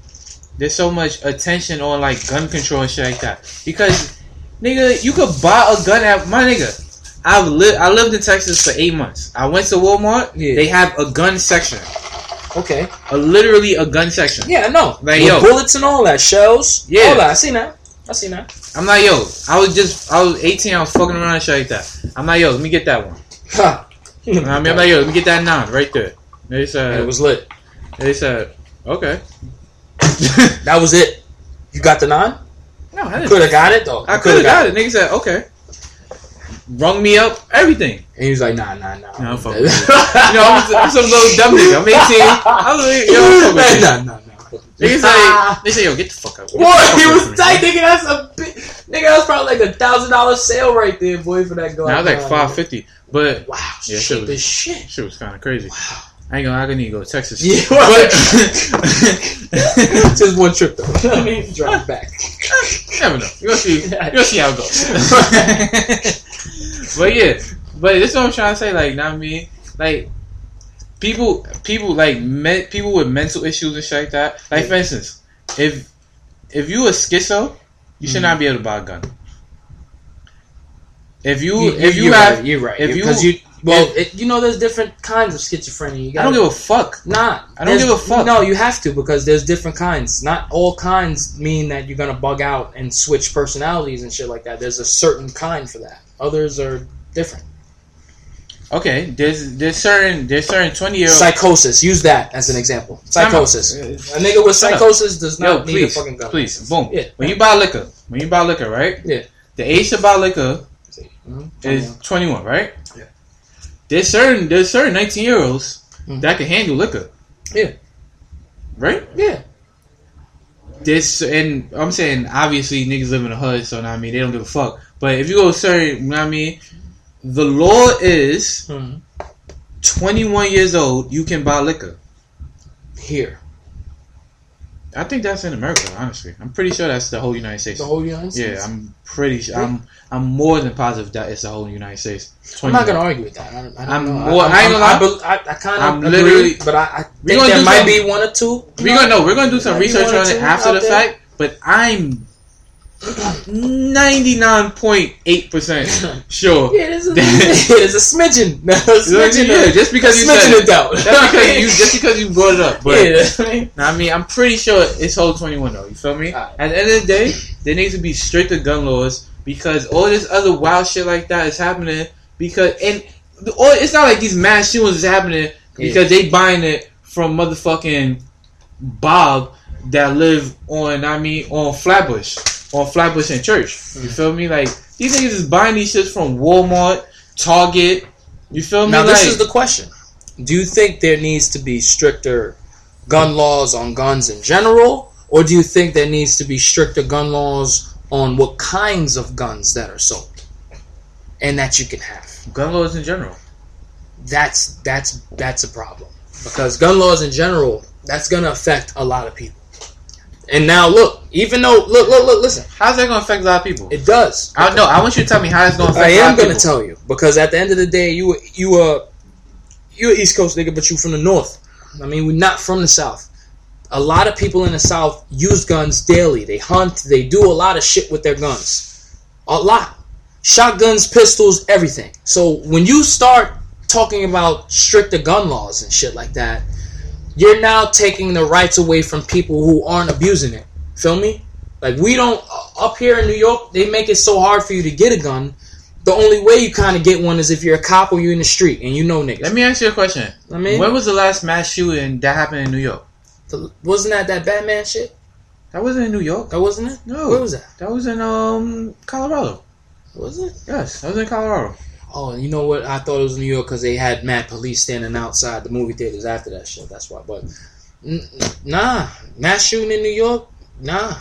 There's so much attention on like gun control and shit like that. Because, nigga, you could buy a gun at my nigga. I've lived. I lived in Texas for eight months. I went to Walmart. Yeah. They have a gun section. Okay. A literally a gun section. Yeah, I know. Like, with yo. bullets and all that, shells. Yeah. All that. I see that. I see that. I'm like, yo. I was just. I was 18. I was fucking around and shit like that. I'm like, yo. Let me get that one. Ha. I mean, I'm like, yo. Let me get that nine right there. They said. it was lit. They said. Okay. That was it. You got the nine? no, I didn't. Could have got it though. I could have got it. Nigga said, okay. Rung me up, everything. And he was like, nah, nah, nah. Nah, fuck with you. Know, I'm, I'm some little dumb nigga. I'm 18. I was like, yo, fuck with you. nah, nah, nah. Nigga say, they say, yo, get the fuck out. Get fuck he was tight, nigga. That's a big, nigga. That was probably like a thousand dollar sale right there, boy, for that gun. Now it's like 550 but Wow, Yeah, shit was- as shit. shit was kind of crazy. I ain't gonna, I need to go to Texas. Yeah, but, Just one trip though. I mean, drive back. you never know. You'll see, you'll see how it goes. but yeah, but this is what I'm trying to say. Like, not me. Like, people, people like me, people with mental issues and shit like that. Like, for instance, if if you a schizo, you should Mhm. not be able to buy a gun. If you, You, if you you're have, right, you're right. if you- you, well, it, you know, there's different kinds of schizophrenia. You I don't give a fuck. Nah, I don't give a fuck. No, you have to because there's different kinds. Not all kinds mean that you're gonna bug out and switch personalities and shit like that. There's a certain kind for that. Others are different. Okay, there's there's certain there's certain twenty year old. Psychosis. Use that as an example. Psychosis. A nigga with psychosis does Yo, not need please, a fucking gun. please, boom. Yeah. When you buy liquor, when you buy liquor, right? Yeah. The age to buy liquor Mhm. is 21, right? Yeah. There's certain there's certain 19 year olds Mhm. that can handle liquor. Yeah. Right? Yeah. This and I'm saying obviously niggas live in the hood, so know I mean they don't give a fuck. But if you go certain, you know what I mean, the law is Mhm. 21 years old, you can buy liquor. Here, I think that's in America, honestly. I'm pretty sure that's the whole United States. the whole United States. Yeah, I'm pretty sure. I'm I'm more than positive that it's the whole United States. I'm not gonna argue with that. I, don't- I don't I'm know. more- I ain't gonna. I, I, I kind I'm of literally- but I, I think gonna there do might some- be one or two. We're gonna know. We're gonna do some research on it after the there. fact. But I'm ninety nine point eight percent sure. Yeah, there's a, there's a smidgen. No, a smidgen. Yeah, of- just because you smidgen said of doubt. Just because you just because you brought it up. But yeah, I mean, I'm pretty sure it's whole 21 though. You feel me? Alright. At the end of the day, there needs to be stricter gun laws because all this other wild shit like that is happening because and all, it's not like these mass shootings is happening because they buying it from motherfucking Bob that live on I mean on Flatbush on Flatbush and Church. You feel me? Like these niggas is buying these shits from Walmart, Target. You feel me? now this Like- is the question: Do you think there needs to be stricter gun laws on guns in general, or do you think there needs to be stricter gun laws on what kinds of guns that are sold and that you can have? gun laws in general. that's that's that's a problem because gun laws in general that's going to affect a lot of people And now look, even though look, look, look, listen, How's that gonna affect a lot of people? it does. I know. I want you to tell me how it's gonna affect. I a lot am gonna people. tell you because at the end of the day, you you uh you a East Coast nigga, but you from the North. I mean, we're not from the South. A lot of people in the South use guns daily. They hunt. They do a lot of shit with their guns. A lot. Shotguns, pistols, everything. So when you start talking about stricter gun laws and shit like that, you're now taking the rights away from people who aren't abusing it. Feel me? Like we don't up here in New York, they make it so hard for you to get a gun. The only way you kind of get one is if you're a cop or you're in the street and you know niggas. Let me ask you a question. I mean, when was the last mass shooting that happened in New York? wasn't that that Batman shit? That wasn't in New York. That wasn't it? No. Where was that? That was in um Colorado. Was it? Yes, that was in Colorado. Oh, you know what? I thought it was New York because they had mad police standing outside the movie theaters after that shit. That's why. But n- nah, mass shooting in New York, nah.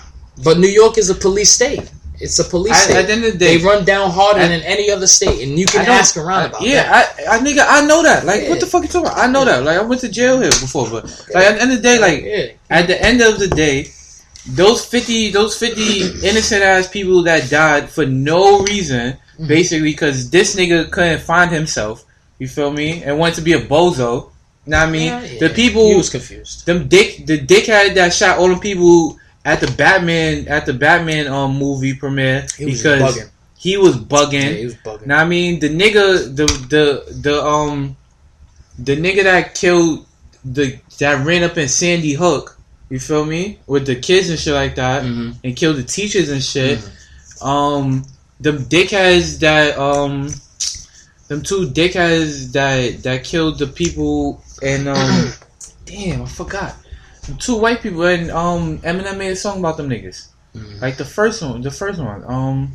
But New York is a police state. It's a police I, state. at the end of the day, they run down harder I- than any other state, and you can ask around about that. yeah, I, I nigga, I know that. Like, Yeah. what the fuck you talking about? I know that. Like, I went to jail here before, but like at the end of the day, like yeah. at the end of the day, those fifty, those fifty innocent ass people that died for no reason. Basically because this nigga couldn't find himself. You feel me? And wanted to be a bozo. Know what I mean? Yeah, yeah. The people, he was confused. them dick, the dickhead that shot all them people at the Batman at the Batman um movie premiere He was because bugging. he was Yeah, bugging. he was bugging. Now I mean the nigga the the the um the nigga that killed the that ran up in Sandy Hook, you feel me? With the kids and shit like that Mhm. and killed the teachers and shit. Mm-hmm. Um the dickheads that um them two dickheads that that killed the people and um damn I forgot. Them two white people and um Eminem made a song about them niggas. Mhm. Like the first one, the first one. Um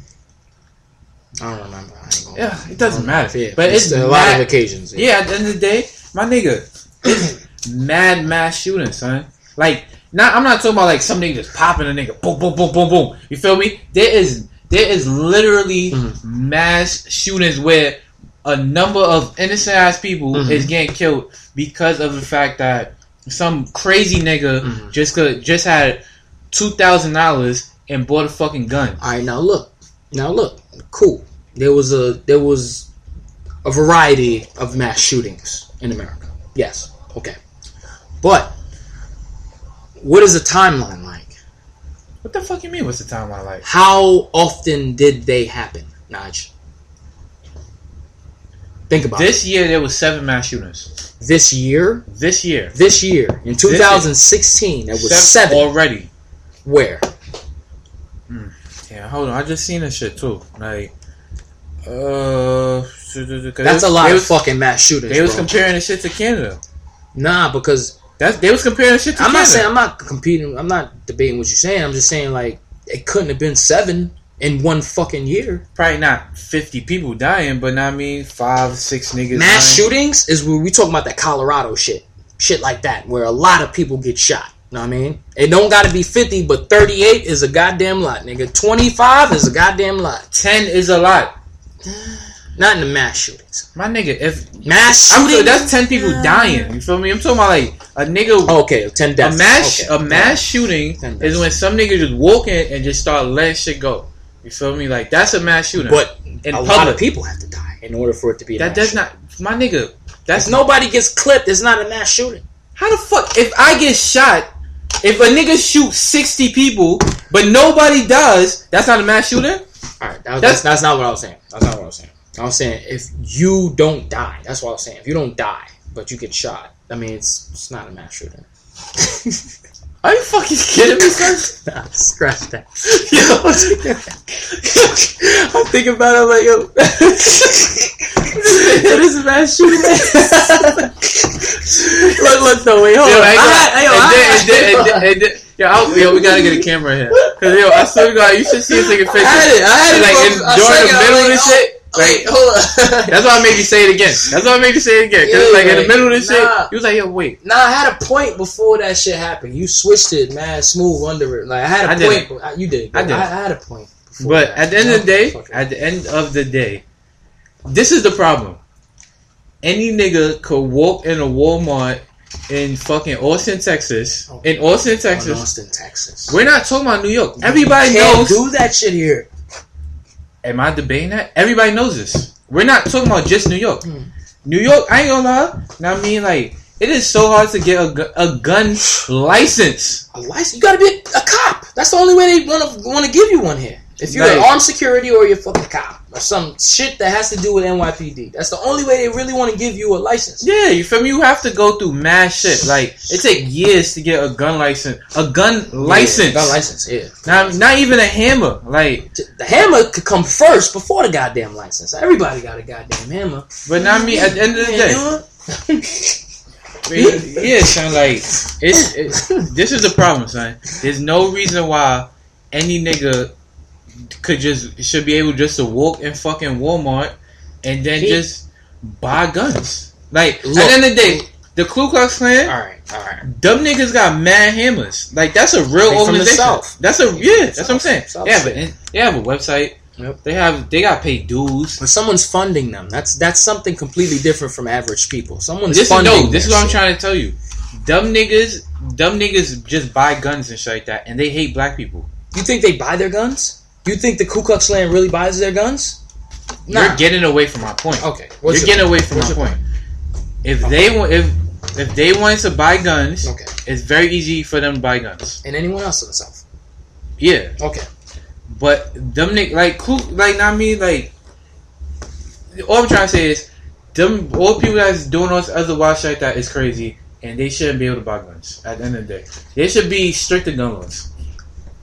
I don't remember. I ain't yeah, it doesn't matter. Yeah, But it's a lot of occasions. Yeah, at the end of the day, my nigga, it's mad mass shooting, son. Like, not I'm not talking about like some nigga just popping a nigga, boom, boom, boom, boom, boom. You feel me? There is there is literally Mhm. mass shootings where a number of innocent ass people Mhm. is getting killed because of the fact that some crazy nigga Mhm. just could just had two thousand dollars and bought a fucking gun. All right, now look, now look, cool. There was a there was a variety of mass shootings in America. Yes, okay, but what is the timeline like? What the fuck you mean? What's the timeline like? How often did they happen, Naj? Think about This year there was seven mass shootings. This year, This year. this year in 2016, there was Seven seven. already. Where? Yeah, hold on. I just seen this shit too. Like, uh, That's a lot of was, fucking mass shootings. they was bro. comparing the shit to Canada. nah, because That's they was comparing shit to I'm not saying I'm not competing. I'm not debating what you're saying. I'm just saying like it couldn't have been seven in one fucking year. Probably not fifty people dying, but I mean five, six niggas. Mass dying. shootings is where we talking about that Colorado shit, shit like that, where a lot of people get shot. Know what I mean? It don't got to be 50, but 38 is a goddamn lot, nigga. 25 is a goddamn lot. Ten is a lot. Not in the mass shootings. My nigga, if Mass I'm shooting. that's ten people dying. You feel me? I'm talking about like a nigga. okay, 10 deaths. a mass Okay. a mass shooting is when some nigga just walk in and just start letting shit go. You feel me? Like that's a mass shooting. But in a public, lot of people have to die in order for it to be a that mass does shooting. not. My nigga, that's If nobody gets clipped, it's not a mass shooting. How the fuck? If I get shot, if a nigga shoots sixty people, but nobody does, that's not a mass shooting. All right, that, That's- that's that's not what I was saying. That's not what I was saying. I was saying if you don't die, that's what I was saying. If you don't die, but you get shot, I mean it's it's not a mass shooting. Are you fucking kidding me, son? nah, scratch that. Yo, I'm thinking about it. I'm like, yo, it is a mass shooting. look, look, though, wait, hold Yo, on. I ain't I gonna- had- yo, I Yo, I- yo, we gotta get a camera here. Cause yo, I swear to God, you should see this nigga face. I had it. I had it. Like in, during the middle of this oh, shit. Like, hold on. that's why I made you say it again. That's why I made you say it again. Cause Yeah, it's like in the middle of this nah. shit, he was like, yo, wait. Nah, I had a point before that shit happened. You switched it, man, smooth under it. Like I had a I did point. but- You did. I did. I, I had a point. before But that. at the end of the day, at the end of the day, this is the problem. Any nigga could walk in a Walmart in fucking Austin, Texas. Oh. In Austin, oh, Texas. In. Austin, Texas. We're not talking about New York. Everybody you knows. do that shit here. Am I debating that? Everybody knows this. We're not talking about just New York. Hmm. New York, I ain't gonna lie. Now I mean, like, it is so hard to get a, a gun license. A license. You gotta be a, a cop. That's the only way they wanna wanna give you one here. If you're an armed security or you're fucking cop or some shit that has to do with NYPD, that's the only way they really want to give you a license. Yeah, you feel me? You have to go through mad shit. Like, it take years to get a gun license. A gun license. Yeah, gun license. Yeah. Not, not even a hammer. Like, The hammer could come first before the goddamn license. Everybody got a goddamn hammer. but not me. At the end of the day, yeah, son. Like, it's, it's this is the problem, son. There's no reason why any nigga could just should be able just to walk in fucking Walmart and then He- just buy guns. Like, Look. at the end of the day, the Ku Klux Klan. all right, all right. Them niggas got mad hammers. Like that's a real the organization. That's a yeah. That's what I'm saying. South have a, they have a website. Yep. They have they got paid dues. But someone's funding them. That's that's something completely different from average people. Someone's This is no. This is what I'm trying to tell you. Dumb niggas, dumb niggas just buy guns and shit like that, and they hate black people. You think they buy their guns? You think the Ku Klux Klan really buys their guns? Nah. You're getting away from my point. Okay. You're your getting point? away from What's my your point. If they want, if if they wanted to buy guns, Okay. it's very easy for them to buy guns. And anyone else in the South? Yeah, Okay. but them like cool, like not me, like. All I'm trying to say is, them all people that's doing all this other wild shit like that is crazy, and they shouldn't be able to buy guns. At the end of the day, They should be stricter gun laws.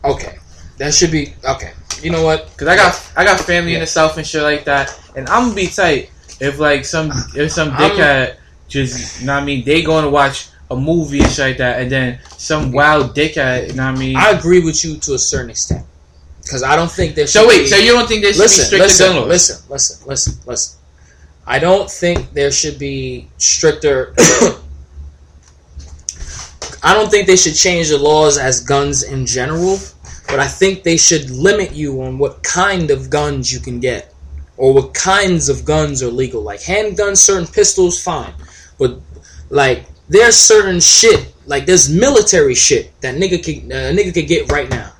Okay. That should be okay. You know what? Cause I got I got family in the south and shit like that, and I'm gonna be tight if like some if some I'm- dickhead just you know what I mean they going to watch a movie and shit like that, and then some wild dickhead you know what I mean. I agree with you to a certain extent. Because I don't think there should so wait, be- so you don't think there should listen, be stricter listen, gun laws? listen, listen, listen, listen. I don't think there should be stricter. I don't think they should change the laws as guns in general, but I think they should limit you on what kind of guns you can get, or what kinds of guns are legal. Like handguns, certain pistols, fine, but like there's certain shit, like there's military shit that nigga can uh, nigga could get right now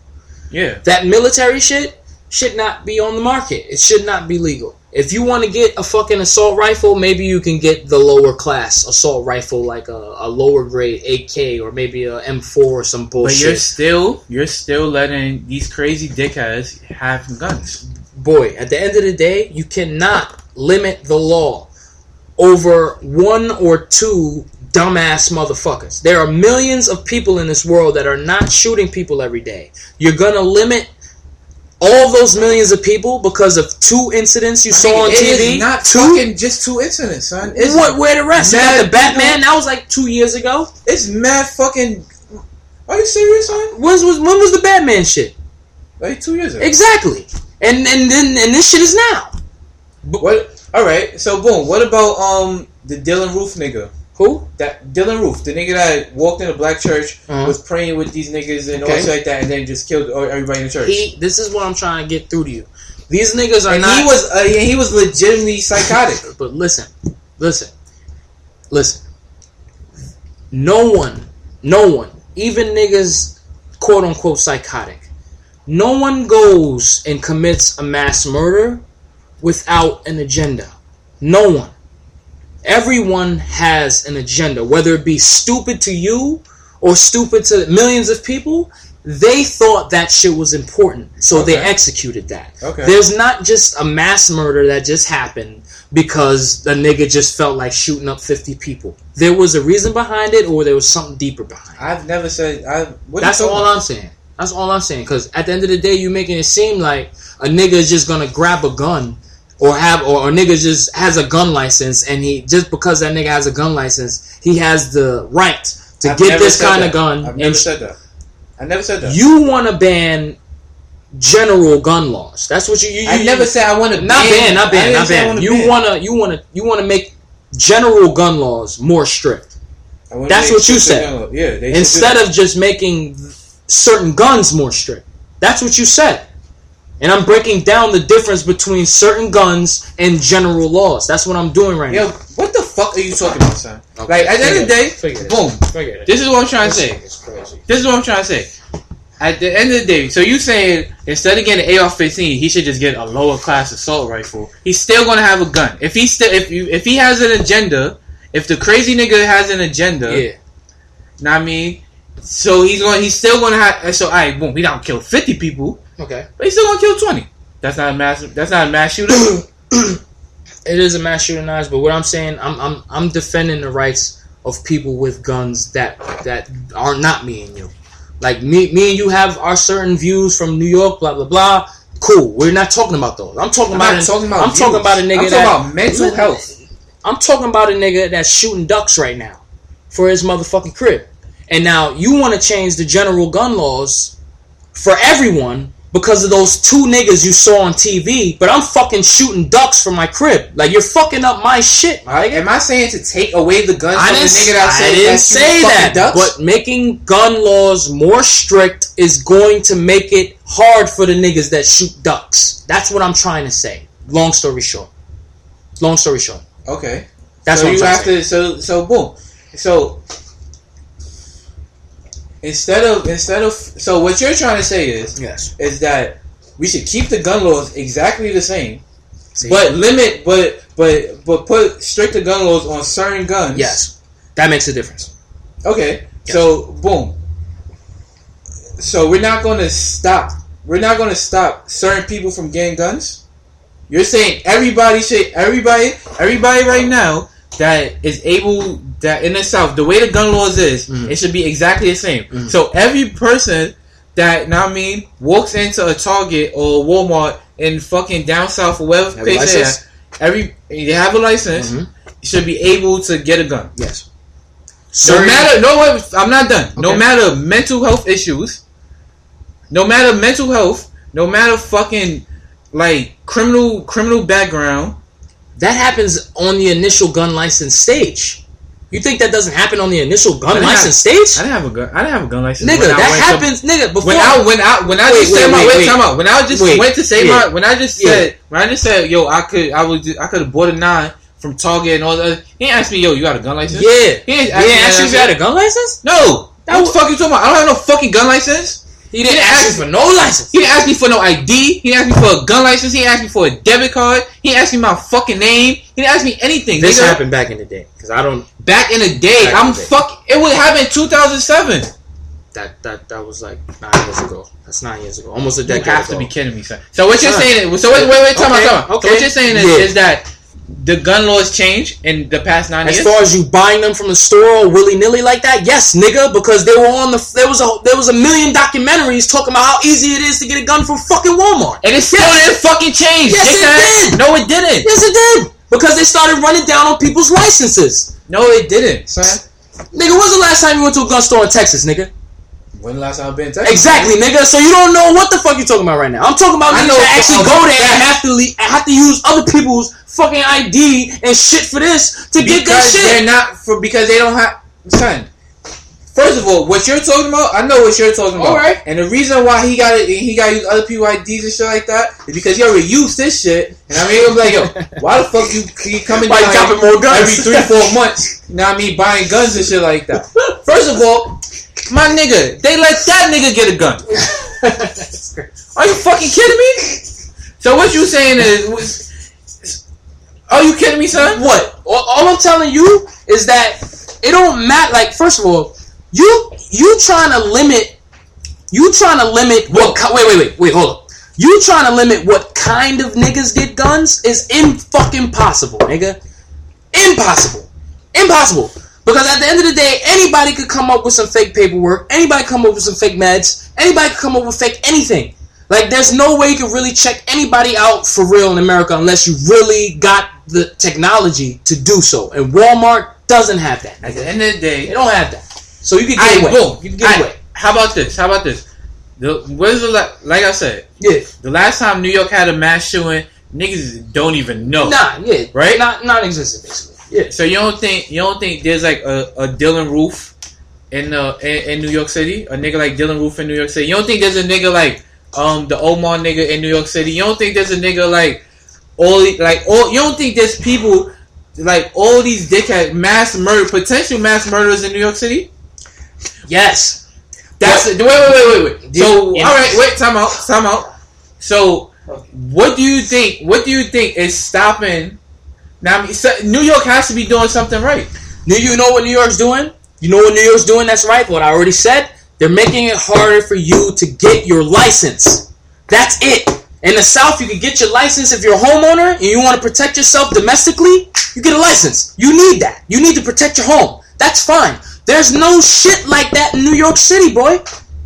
Yeah, that military shit should not be on the market. It should not be legal. If you want to get a fucking assault rifle, maybe you can get the lower class assault rifle, like a, a lower grade AK or maybe a M4 or some bullshit. but you're still you're still letting these crazy dickheads have guns. Boy, at the end of the day, you cannot limit the law over one or two dumbass motherfuckers. There are millions of people in this world that are not shooting people every day. You're gonna limit all those millions of people because of two incidents you saw on It is TV. not two. fucking just two incidents, son. It's what? Where the rest? You mad the Batman. That was like two years ago. it's mad fucking. Are you serious, son? When was when was the Batman shit? Like two years ago. Exactly. And and then and this shit is now. What? All right. So boom. What about um the Dylann Roof nigga? Who? That Dylann Roof, the nigga that walked in a black church, Uh-huh. was praying with these niggas and all Okay. shit like that, and then just killed everybody in the church. He. This is what I'm trying to get through to you. These niggas are and not. he was uh, he was legitimately psychotic. But listen, listen, listen. No one, no one, even niggas, quote unquote, psychotic. No one goes and commits a mass murder without an agenda. No one. Everyone has an agenda, whether it be stupid to you or stupid to millions of people. They thought that shit was important, so they executed that. Okay. There's not just a mass murder that just happened because the nigga just felt like shooting up 50 people. There was a reason behind it, or there was something deeper behind it. I've never said. I. What That's all about? I'm saying. That's all I'm saying. Because at the end of the day, you're making it seem like a nigga is just gonna grab a gun, or have, or a nigga just has a gun license, and he just because that nigga has a gun license, he has the right to I've get this kind that. of gun. I've never said that. I never said that. you want to ban general gun laws. That's what you. you, I you never said I want to not ban, not ban, not ban. want You wanna, you wanna, you wanna make general gun laws more strict that's what you said. Yeah. Instead of just making certain guns more strict. That's what you said. And I'm breaking down the difference between certain guns and general laws. That's what I'm doing right now. Yo, now. what the fuck are you talking about, son? Okay, Like at the end of the day, forget it. boom. Forget it. This is what I'm trying to say. shit crazy. This is what I'm trying to say. At the end of the day, so you saying instead of getting an AR-15, he should just get a lower class assault rifle. He's still gonna have a gun. If he still, if you, if he has an agenda, if the crazy nigga has an agenda, Yeah. know what I mean. So he's going. He's still gonna have. So, all right, boom. He don't kill fifty people, Okay. but he's still gonna kill twenty. That's not a mass. That's not a mass shooter. it is a mass shooting knives, but what I'm saying, I'm I'm I'm defending the rights of people with guns that that are not me and you. Like me, me and you have our certain views from New York, blah blah blah. Cool. We're not talking about those. I'm talking I'm about. not an- talking about. I'm talking about a nigga I'm talking that. about mental health. I'm talking about a nigga that's shooting ducks right now for his motherfucking crib. And now you want to change the general gun laws for everyone because of those two niggas you saw on TV, but I'm fucking shooting ducks from my crib. Like you're fucking up my shit, nigga. Am I saying to take away the guns I from the nigga that I said didn't say that, ducks? but making gun laws more strict is going to make it hard for the niggas that shoot ducks. That's what I'm trying to say. Long story short. Long story short. okay. That's so what I'm you trying have to say. to. So so boom. So instead of instead of so what you're trying to say is Yes. is that we should keep the gun laws exactly the same, See? but limit but but but put stricter gun laws on certain guns. Yes, that makes a difference. Okay. So boom. So we're not going to stop. We're not going to stop certain people from getting guns. You're saying everybody should everybody everybody right now that is able that in the South the way the gun laws is Mhm. it should be exactly the same. Mhm. So every person that now I mean walks into a Target or Walmart in fucking down south or wherever Have place at, every they have a license Mhm. should be able to get a gun. Yes. No matter no I'm not done. No matter mental health issues, no matter mental health, no matter fucking like criminal criminal background. That happens on the initial gun license stage. You think that doesn't happen on the initial gun license I stage? didn't have a gun. I didn't have a gun license. Nigga, that happens, nigga. Before when I when I when I Wait, just wait, said my wait, wait, wait. time out. When I just Wait, went to say yeah. my when I just Yeah. said when I just said yo I could I would I could have bought a nine from Target and all that. He asked me yo you got a gun license. yeah, He asked me didn't ask you if you had a gun license. No. That what was- the fuck you talking about? I don't have no fucking gun license. He didn't didn't ask me for no license. He didn't ask me for no ID. He didn't ask me for a gun license. He didn't ask me for a debit card. He didn't ask me my fucking name. He didn't ask me anything. This nigga. happened back in the day because I don't. back in the day. I'm the day. fuck. It would happen in 2007. That that that was like nine years ago. That's nine years ago, almost a decade. You have ago. to be kidding me, son. So what you're Son. saying? So wait, wait, wait. Time Okay, out, time out. okay. So what you're saying is, Yeah. is that the gun laws change in the past nine As years. As far as you buying them from the store willy nilly like that, yes, nigga, because they were on the there was a there was a million documentaries talking about how easy it is to get a gun from fucking Walmart. and it still didn't fucking change. Yes, it did. No, it didn't. Yes, it did because they started running down on people's licenses. No, it didn't, son. Nigga, when's the last time you went to a gun store in Texas, nigga? When the last time I've been in Texas? Exactly, nigga. So you don't know what the fuck you talking about right now. I'm talking about niggas that actually go there and have to le- have to use other people's fucking ID and shit for this to get their because they're not for because they don't have son. First of all, what you're talking about, I know what you're talking about. Alright. And the reason why he got it, he got to use other people's IDs and shit like that is because he already used this shit. And I mean, I'm like, yo, why the fuck you keep coming Why down dropping more guns? every three, four months? You know what I mean? Buying guns and shit like that. First of all, my nigga, they let that nigga get a gun. Are you fucking kidding me? So what you saying is, was- are you kidding me, son? What? All, all I'm telling you is that it don't matter. Like, first of all, you you trying to limit. You trying to limit what? Wait, wait, wait, wait. Hold up. You trying to limit what kind of niggas get guns is in fucking possible, nigga. Impossible. Impossible. Because at the end of the day, anybody could come up with some fake paperwork. Anybody come up with some fake meds. Anybody could come up with fake anything. Like, there's no way you can really check anybody out for real in America unless you really got the technology to do so. And Walmart doesn't have that. At the end of the day, They don't have that. So you can I get away. boom. You can get Aight, away. How about this? How about this? The where's the like I said, Yeah. the last time New York had a mass shooting, niggas don't even know. Nah, yeah. Right? Not non-existent, basically. Yeah. So you don't think you don't think there's like a, a Dylann Roof in uh in, in New York City? A nigga like Dylann Roof in New York City? You don't think there's a nigga like um the Omar nigga in New York City? You don't think there's a nigga like all like all? You don't think there's people like all these dickhead mass murder, potential mass murderers in New York City? Yes. That's it. Wait, wait, wait, wait, wait. So, Yeah. all right, wait, time out, time out. So, what do you think? What do you think is stopping? Now, I mean, so- New York has to be doing something right. New, you know what New York's doing? You know what New York's doing? That's right. What I already said. They're making it harder for you to get your license. That's it. In the South, you can get your license if you're a homeowner and you want to protect yourself domestically. You get a license. You need that. You need to protect your home. That's fine. There's no shit like that in New York City, boy.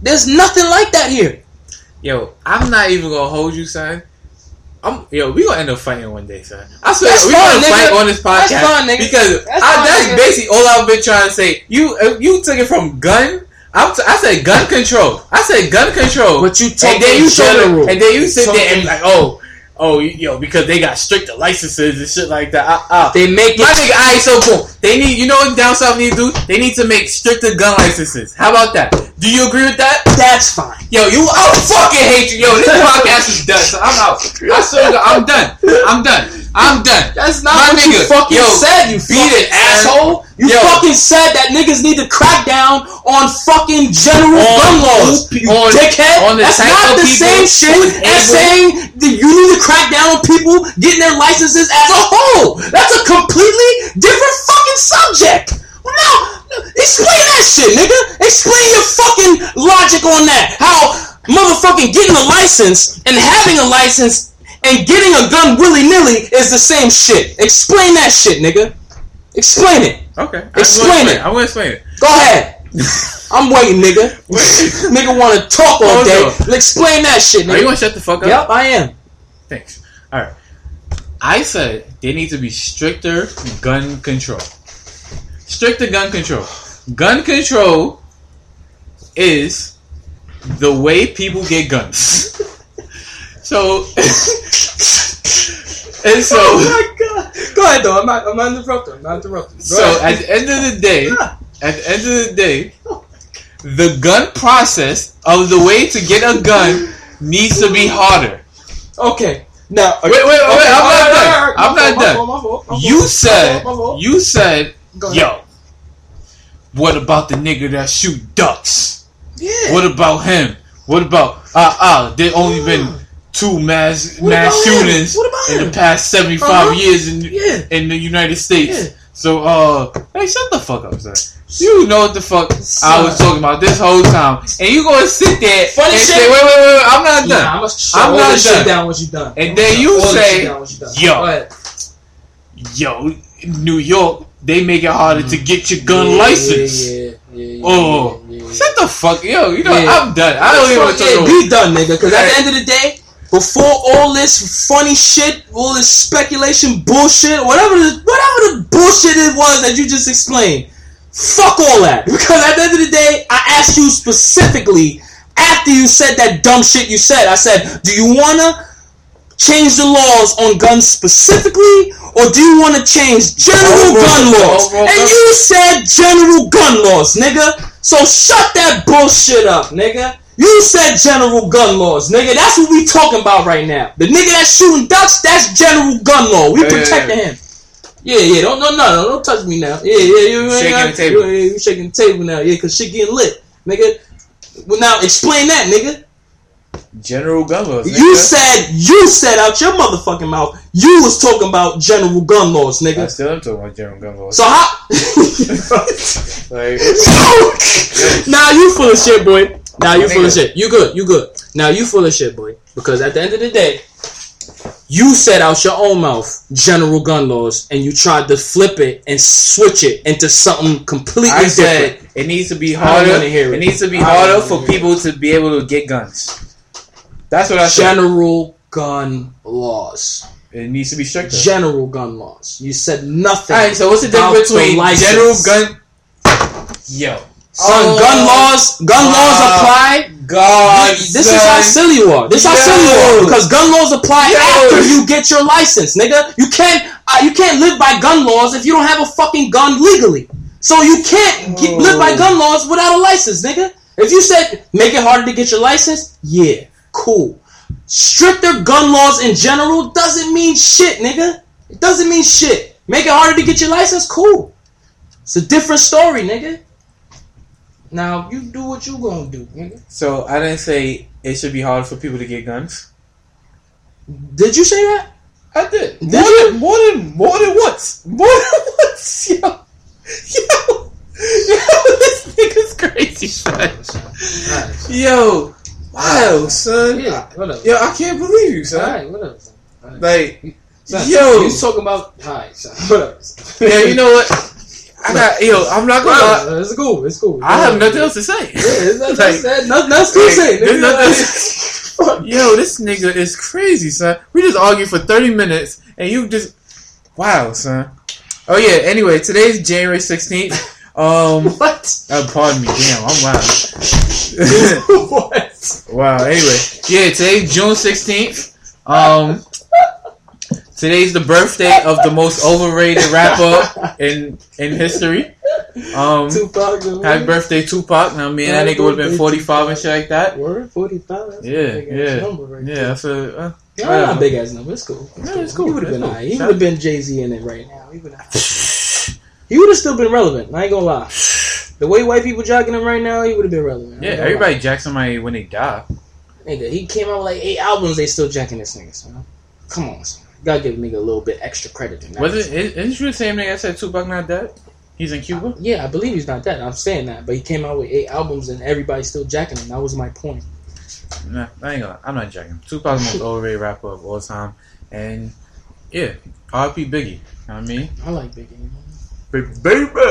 There's nothing like that here. Yo, I'm not even gonna hold you, son. I'm yo, we gonna end up fighting one day, son. I swear, That's we fine, gonna nigga. fight on this podcast That's fine, nigga. because That's I, that's nigga. basically all I've been trying to say. You you took it from gun. I'm t- I said gun control. I said gun control. But you and then you general. me, and then you sit there and be like, oh, oh, yo, because they got stricter licenses and shit like that. Uh, uh. They make My it. nigga, alright, so boom. They need, you know what down south need to do? They need to make stricter gun licenses. How about that? Do you agree with that? That's fine. Yo, you, I fucking hate you. Yo, this podcast is done. So I'm out. I swear to I'm done. I'm done. I'm done. That's not My what you fucking yo, said, you beat fucking it, asshole. You Yo. fucking said that niggas need to crack down on fucking general On gun laws. You on- dickhead. on the That's not of the same shit as saying that you need to crack down on people getting their licenses as a whole. That's a completely different fucking subject. Now, explain that shit, nigga. Explain your fucking logic on that. How motherfucking getting a license and having a license and getting a gun willy nilly is the same shit. Explain that shit, nigga. Explain it. Okay. Explain it. I'm gonna explain it. Go ahead. I'm waiting, nigga. nigga want to talk all Hold day. on. Explain that shit, nigga. Are you gonna shut the fuck up? Yep, I am. Thanks. All right. I said they need to be stricter gun control. Stricter gun control. Gun control is the way people get guns. so and so Oh my god. Go ahead, though. I'm not. I'm not interrupting. I'm not interrupting. Go so ahead. at the end of the day, at the end of the day, oh the gun process of the way to get a gun needs to be harder. okay. Now, Wait, wait, wait, okay, I'm not right, done. right, I'm not done. fault, my fault, my You said, my fault, my fault. you said, Go ahead. yo, what about the nigga that shoot ducks? Yeah. What about him? What about, uh, uh, there only been two mass, What mass shootings What in the past 75 Uh-huh. years in, Yeah. in the United States. Yeah. So, uh, hey, shut the fuck up, son. You know what the fuck I was talking about this whole time. And you gonna sit there Funny and shit. say, wait, wait, wait, wait, I'm not done. Nah, I'm gonna I'm not this shit done. down once you're done. And I'm then you all say, down once you're done. yo. Yo, New York, they make it harder to get your gun Yeah, license. Yeah, yeah, Oh, shut the fuck, yo. You know. I'm done. I don't even want to talk be done, nigga. Because at the end of the day, before all this funny shit, all this speculation bullshit, whatever the, whatever the bullshit it was that you just explained, fuck all that. Because at the end of the day, I asked you specifically after you said that dumb shit you said. I said, do you wanna change the laws on guns specifically, or do you want to change general Overall- gun laws? overall And you said general gun laws, nigga. So shut that bullshit up, nigga. You said general gun laws, nigga. That's what we talking about right now. The nigga that's shooting ducks, that's general gun law. We Yeah, yeah, protecting yeah. him. Yeah, yeah. Don't no no no don't touch me now. Yeah, yeah. You you Shaking the table. Yeah, yeah, you shaking the table now. Yeah, cause shit getting lit, nigga. Well, now explain that, nigga. General gun laws. You said you said out your motherfucking mouth you was talking about general gun laws, nigga. I still am talking about general gun laws. So how? like, now you full of shit, boy. Now you full of shit. You good? You good? Now you full of shit, boy. Because at the end of the day, you said out your own mouth general gun laws, and you tried to flip it and switch it into something completely I different. said it needs to be harder. It. it. needs to be harder for people to be able to get guns. That's what I said. general gun laws. It needs to be stricter. General gun laws. You said nothing. All right, so what's the difference between license. general gun? Yo, Son, Oh, gun laws, gun laws apply. God, this is how silly you are. This is how Yo. silly you are because gun laws apply Yo. after you get your license, nigga. You can't uh, you can't live by gun laws if you don't have a fucking gun legally. So you can't get, live by Oh. gun laws without a license, nigga. If you said make it harder to get your license, yeah, cool. Stricter gun laws in general doesn't mean shit, nigga. It doesn't mean shit. Make it harder to get your license, cool. It's a different story, nigga. Now you do what you gonna do, nigga. So I didn't say it should be hard for people to get guns. Did you say that? I did. Did more you? Than, more than more than once. More than once. Yo, yo, yo. This nigga's crazy, Yo, wow, son. Yeah, whatever. Yo, I can't believe you, son. Alright, whatever. son. Alright. Like, Son, yo. you talking about alright, son. Whatever. son. yeah, you know what? I got yo. I'm not gonna lie. It's cool. It's cool. I have nothing else to say. Yeah, it's not, Like, that's, nothing else to say. there's nothing- Yo, this nigga is crazy, son. We just argued for 30 minutes, and you just wow, son. Oh yeah. Anyway, today's January 16th. Um, what? uh, pardon me. Damn, I'm wild. what? Wow. Anyway, yeah, today's June 16th. Um, today's the birthday of the most overrated rapper in in history. Um, Tupac. happy birthday, Tupac. Now, me and that Happy nigga would have been 45 and shit like that. Word forty five. Yeah, yeah, right Yeah, there. that's a. Uh, Yeah, not a big ass number. It's cool. Yeah, it's cool. He would have been cool. alright. He would have been Jay Z in it right now. He would have. He would have still been relevant. I ain't gonna lie. The way white people jacking him right now, he would have been relevant. Yeah, everybody jacks somebody when they die. Nigga, he came out with like eight albums. They still jacking this nigga. Son. Come on, son. Gotta give nigga a little bit extra credit than that. Was it? is- Isn't you the same nigga that said Tupac not dead? He's in Cuba. Uh, yeah, I believe he's not dead. I'm saying that, but he came out with eight albums and everybody's still jacking him. That was my point. Nah, I ain't gonna. I'm not jacking. Tupac's most overrated rapper of all time, and yeah, R.P. Biggie. You know what I mean, I like Biggie. Big baby. but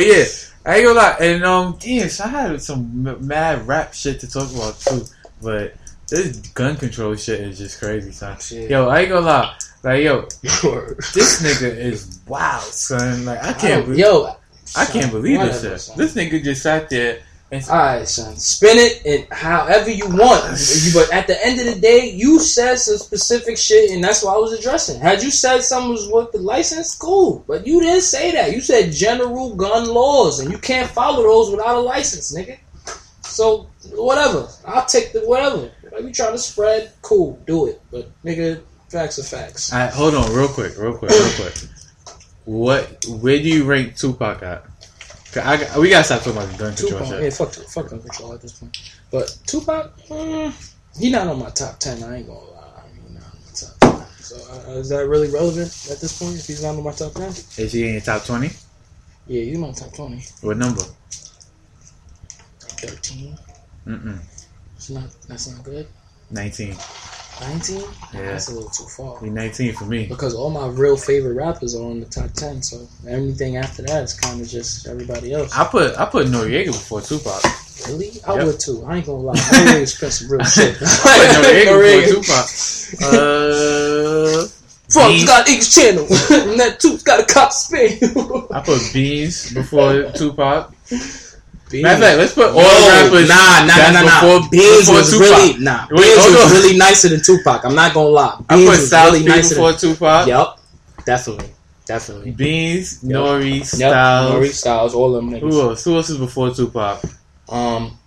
yeah, I ain't gonna lie. And um, damn, so I had some mad rap shit to talk about too. But this gun control shit is just crazy, son. Shit. Yo, I ain't gonna lie. Like, yo, this nigga is wild, son. Like, I can't. believe Yo, I can't believe this shit. This nigga just sat there and All right, son. Spin it and however you want. You- But at the end of the day, you said some specific shit, and that's what I was addressing. Had you said something was worth the license, cool. But you didn't say that. You said general gun laws, and you can't follow those without a license, nigga. So whatever. I'll take the whatever. Whatever you trying to spread, cool. Do it. But nigga, facts are facts. All right, hold on, real quick, real quick, real quick. What? Where do you rank Tupac at? 'Cause I, we gotta stop talking about the gun control Tupac, yeah, fuck, fuck gun control at this point. But Tupac, mm, he not on my top ten. I ain't gonna lie. I mean, not on my top ten. So uh, is that really relevant at this point? If he's not on my top ten, Is he in your top twenty? yeah, he's my top twenty. What number? Thirteen. Mm-mm. It's not. That's not good. Nineteen. Nineteen. Yeah. that's a little too far. He nineteen for me. Because all my real favorite rappers are on the top ten. So anything after that is kind of just everybody else. I put I put Noreaga before Tupac. really? I Yep. would too. I ain't gonna lie. I really spent some real shit. I put Noreaga before Tupac. Uh, Fuck, Beans. got English channel. and that tooth got a cop spin. I put Beans before Tupac. Matter of fact, let's put all rappers. Nah, nah, nah, nah, nah. before- Beans before was Tupac. really nah. Wait, Beans hold was on. really nicer than Tupac. I'm not gonna lie. I Beans put was Styles really P nicer. before Than, Tupac. yep, definitely, definitely. Beans, Yep. Nori, Yep, Styles. Maurice Styles, all of them niggas. Who else? Who else is before Tupac? Um,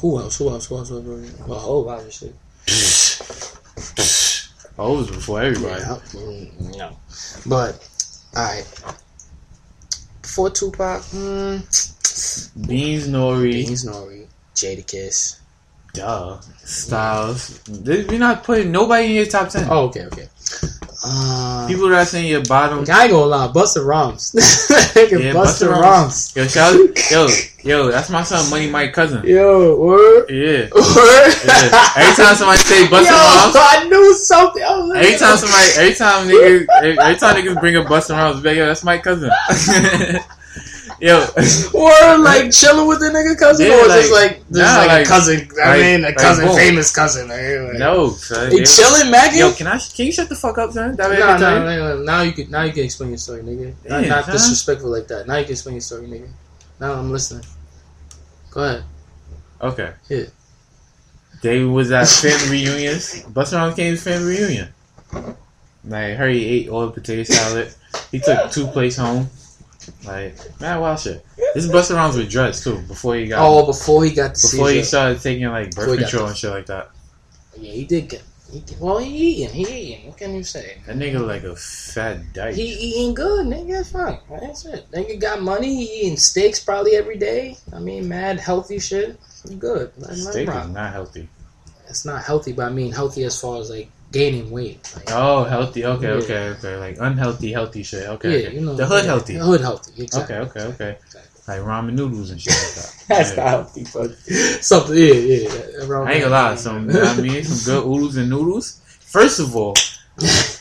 who else? Who else? Who else? Who else? Well, whole lot of shit. Oh, it was before everybody. Yeah, mm, no, but all right. Before Tupac, mm, Beans, Nori, Beans, Nori, Jadakiss. duh, Styles. This- We're not putting nobody in your top ten. Oh, okay, okay. Uh, People that's in your bottom. I ain't gonna lie, Busta Rhymes. Nigga, Yeah, Busta Busta Rhymes. Yo, shout, yo, yo, that's my son, Money Mike cousin. Yo, word. Yeah. Word. yeah. Every time somebody say Busta Yo, Rhymes, I knew something. I was like, every time somebody, every time niggas, every, every time niggas bring up Busta Rhymes, be like, yo, that's my cousin. Yo, or like chilling with the nigga cousin, Yeah, or just like- like just nah, like, like- a cousin. I like- mean, a like, cousin, famous cousin. Like, like, no, son. Chilling, Maggie. Yo, can I? Can you shut the fuck up, son? That way I Nah, nah, nah, nah, now you can now you can explain your story, nigga. Not, Damn, not son. disrespectful like that. Now you can explain your story, nigga. Now I'm listening. Go ahead. Okay. Yeah. They was at family reunions. Busta Rhymes came to family reunion. Like, Harry ate all the potato salad. He took two plates home. Like, wild shit. This is Busta Rhymes with dreads too. Before he got, Oh, before he got before he started taking like birth control and shit like that. Yeah, he did get. He, well, he eating. He eating. What can you say? That nigga like a fat dyke. He eating good, nigga. That's fine. That's it. Nigga got money. He eating steaks probably every day. I mean, mad healthy shit. Good. Steak is not healthy. It's not healthy, but I mean healthy as far as like gaining weight. Like, Oh, healthy. Okay, Yeah. okay, okay. Like unhealthy, healthy shit. Okay, yeah, okay. you know the hood yeah, healthy. The hood healthy. Exactly. Okay, okay, okay. Exactly. Like ramen noodles and shit like that. That's Yeah. not healthy, but something. Yeah, yeah. around I ain't gonna lie, some you know what I mean some good oodles and noodles. First of all,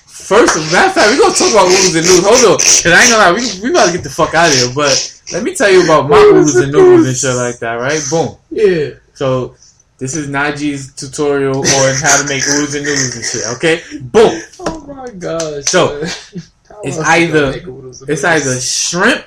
first of matter of fact, we gonna talk about oodles and noodles. Hold on, cause I ain't gonna lie, we we about to get the fuck out of here. But let me tell you about my oodles and noodles and shit like that, right? Boom. Yeah. So this is Najee's tutorial on how to make oodles and noodles and shit. Okay, boom. Oh my gosh. So, it's either- you gonna make oodles and It's either shrimp,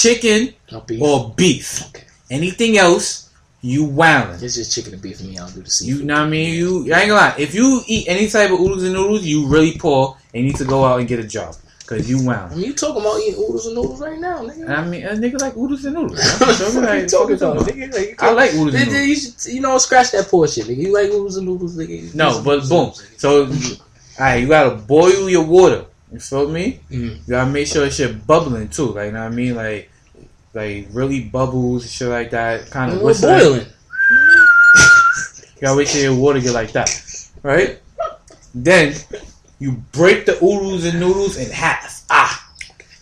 chicken, No beef. or beef. Okay. Anything else, you wildin'. It's just chicken and beef for me. I don't do the You know what I mean? You I ain't gonna lie. If you eat any type of oodles and noodles, you really poor and need to go out and get a job because you wound. you talking about eating oodles and noodles right now, nigga. I mean, a nigga like oodles and noodles. fuck like, you talking about, nigga? Like, you I like oodles and noodles. You should, you know, scratch that poor shit, nigga. You like oodles and noodles, nigga. No, but boom. noodles. So, alright, you gotta boil your water. You feel me? Mm. You gotta make sure it's shit bubbling too. Like, you know what I mean? Like, like really bubbles and shit like that. Kind of We're boiling. You gotta wait till your water get like that, right? Then you break the oodles and noodles in half. Ah.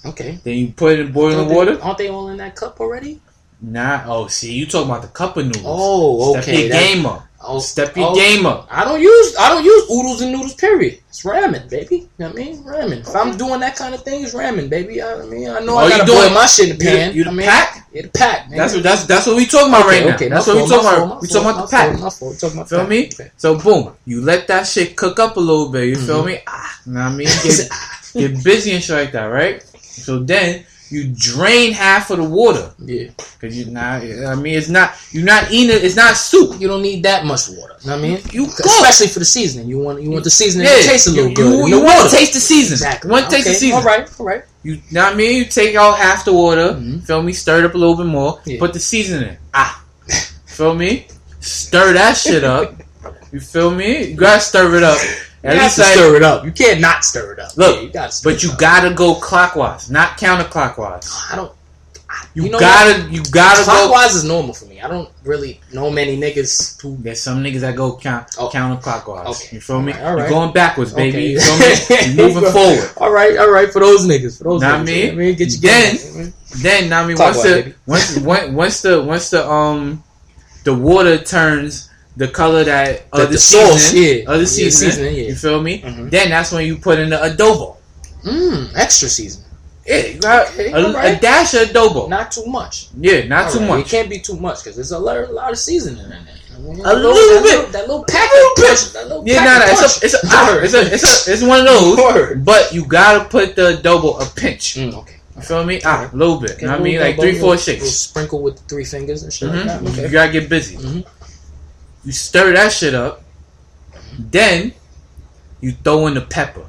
Okay. Then you put it in boiling they- water. Aren't they all in that cup already? Nah. Oh, see, you talking about the cup of noodles. Oh, Step okay. your game up. Oh, Step your oh, game up. I don't use I don't use oodles and noodles. Period. It's ramen, baby. You know what I mean? Ramen. If I'm doing that kind of thing, it's ramen, baby. I mean, I know Oh, I you gotta doing- boil my shit in the you pan. you the I mean, pack? Yeah, the pack. nigga. That's what that's that's what we talking about okay, right now. okay, that's what we talking about. We talking about the pack. My fault. Talking about Feel pack. me? Okay. So boom, you let that shit cook up a little bit. You feel Mhm. me? Ah, know what I mean, get get busy and shit like that, right? So then you drain half of the water Yeah. because you not. I mean, it's not you're not eating it. It's not soup. You don't need that much water. You know what I mean? You. Especially for the seasoning. You want you want the seasoning Yeah, to taste a little you, good. You, you want to taste the season. Exactly. You want to taste the Okay, season. All right. All right. You know what I mean? You take out half the water, Mhm. feel me? Stir it up a little bit more. Yeah. Put the seasoning. Ah, feel me? Stir that shit up. You feel me? You gotta stir it up. At you have least like, stir it up. You can't not stir it up. Look, Yeah, you gotta but you up. gotta go clockwise, not counterclockwise. I don't. You, You know gotta, you gotta go. Clockwise is normal for me. I don't really know many niggas who. There's some niggas that go count, Oh. counterclockwise. Okay. You feel me? Alright, alright. You're going backwards, baby. Okay. You feel me? You're moving forward. All right, all right. For those niggas, for those what niggas. I mean? I mean, get your Then- game. Then, I mean, once the once, once once the once the um the water turns the color that The- of the, the sauce, yeah. of the Yeah, seasoning, seasoning, yeah. you feel me? Mhm. Then that's when you put in the adobo. Mmm, extra season. Yeah, Okay, a, alright. a dash of adobo. Not too much. yeah, not too much. It can't be too much because there's a lot, a lot of seasoning in there. I mean, A that little that bit. Little, that little pack little punch. That little Yeah, nah, nah, it's a, it's a, it's a, it's a, it's one of those. Word. But you gotta put the adobo a pinch. Mm, okay. You feel me? Ah, a little bit. Okay, You know what I little mean? Like three, little- four little shakes. Sprinkle with three fingers and shit Mhm. like that. You gotta get busy. Mhm. You stir that shit up. Then you throw in the pepper.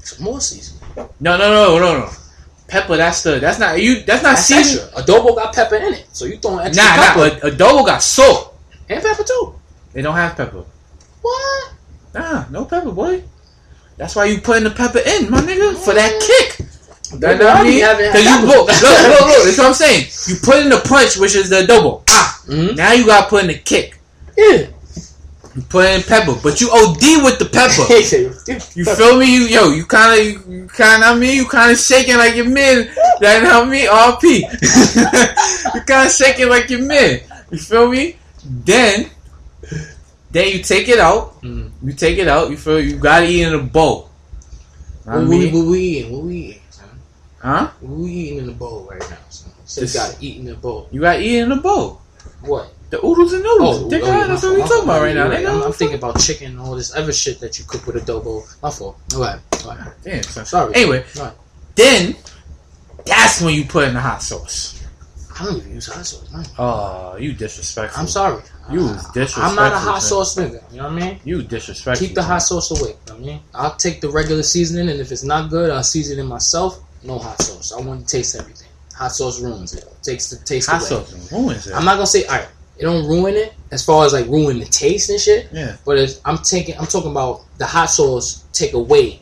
Some more seasoning. No, no, no, no, no. Pepper. That's the. That's not you. That's not That's season. extra. Adobo got pepper in it, so you throwing extra Nah, pepper nah. Adobo got salt. and pepper too. They don't have pepper. What? Nah, no pepper, boy. That's why you putting the pepper in, my nigga, for that kick. That know what I mean? Cause you look, look, look, look. That's what I'm saying. You put in the punch, which is the adobo. Ah, Mhm. now you got to put in the kick. Yeah. You put in pepper, but you OD with the pepper. You feel me? You yo, you kind of, you, you kind of, I mean, you kind of shaking like your men. That help me, RP. you kind of shaking like your men. You feel me? Then, then you take it out. Mm. You take it out. You feel you gotta eat in a bowl. I What we, mean, what we eating? What we eating? Son? huh? What we eating in the bowl right now? Son? So you gotta eat in the bowl. You gotta eat in a bowl. What? The oodles and noodles. Oh, nigga, oh, yeah, that's what we talking about right now. Nigga. I'm, I'm thinking about chicken and all this other shit that you cook with adobo. My fault. All right. All right. Damn. Sorry. Anyway, Right. then that's when you put in the hot sauce. I don't even use hot sauce. Man. Oh, you disrespectful. I'm sorry. You disrespectful. I'm not a hot son. sauce nigga. You know what I mean? You disrespectful. Keep the hot sauce away. You know what I mean? I'll take the regular seasoning, and if it's not good, I'll season it myself. No hot sauce. I want to taste everything. Hot sauce ruins it. Takes the taste Hot away. sauce ruins it. I'm not gonna say all right. It don't ruin it as far as like ruin the taste and shit. Yeah. But I'm taking, I'm talking about the hot sauce take away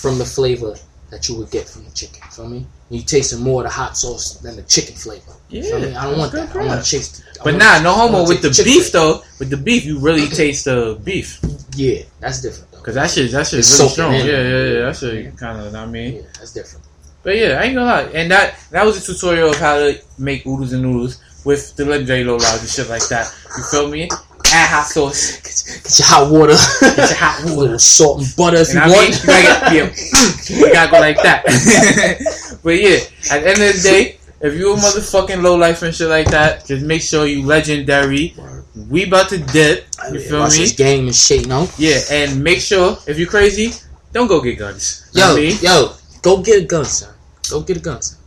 from the flavor that you would get from the chicken. Feel me? You tasting more of the hot sauce than the chicken flavor. Yeah. Feel me? I don't want that. I want to chase. I But nah, no homo with the chicken beef though. With the beef, you really taste the beef Yeah, that's different though. because that shit, that shit It's really strong. in. Yeah, yeah, yeah. That shit kind of. I mean, Yeah, that's different. but yeah, I ain't gonna lie. And that that was a tutorial of how to make oodles and noodles with the legendary low and shit like that. You feel me? Add hot sauce. Get, get your hot water. Get your hot A water. little salt and butter if And you I mean, want. you gotta, get, yeah, you gotta go like that. but yeah, at the end of the day, if you a motherfucking low life and shit like that, just make sure you legendary. We about to dip. You feel Watch me? this game and shit, no? Yeah, and make sure if you're crazy, don't go get guns. You know Yo, I mean? yo, go get a gun, son. Go get a gun, son.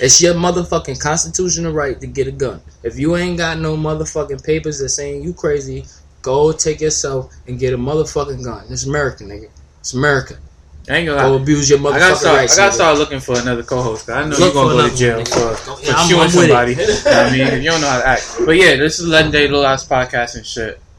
It's your motherfucking constitutional right to get a gun. If you ain't got no motherfucking papers that saying you crazy, go take yourself and get a motherfucking gun. It's America, nigga. It's America. I ain't gonna Go abuse your motherfucking I gotta start. rights. I gotta start looking for another co-host. I know Look you're gonna go to jail for, for Yeah, shooting somebody. I mean, if you don't know how to act. But yeah, this is legendary Little Ass podcast and shit.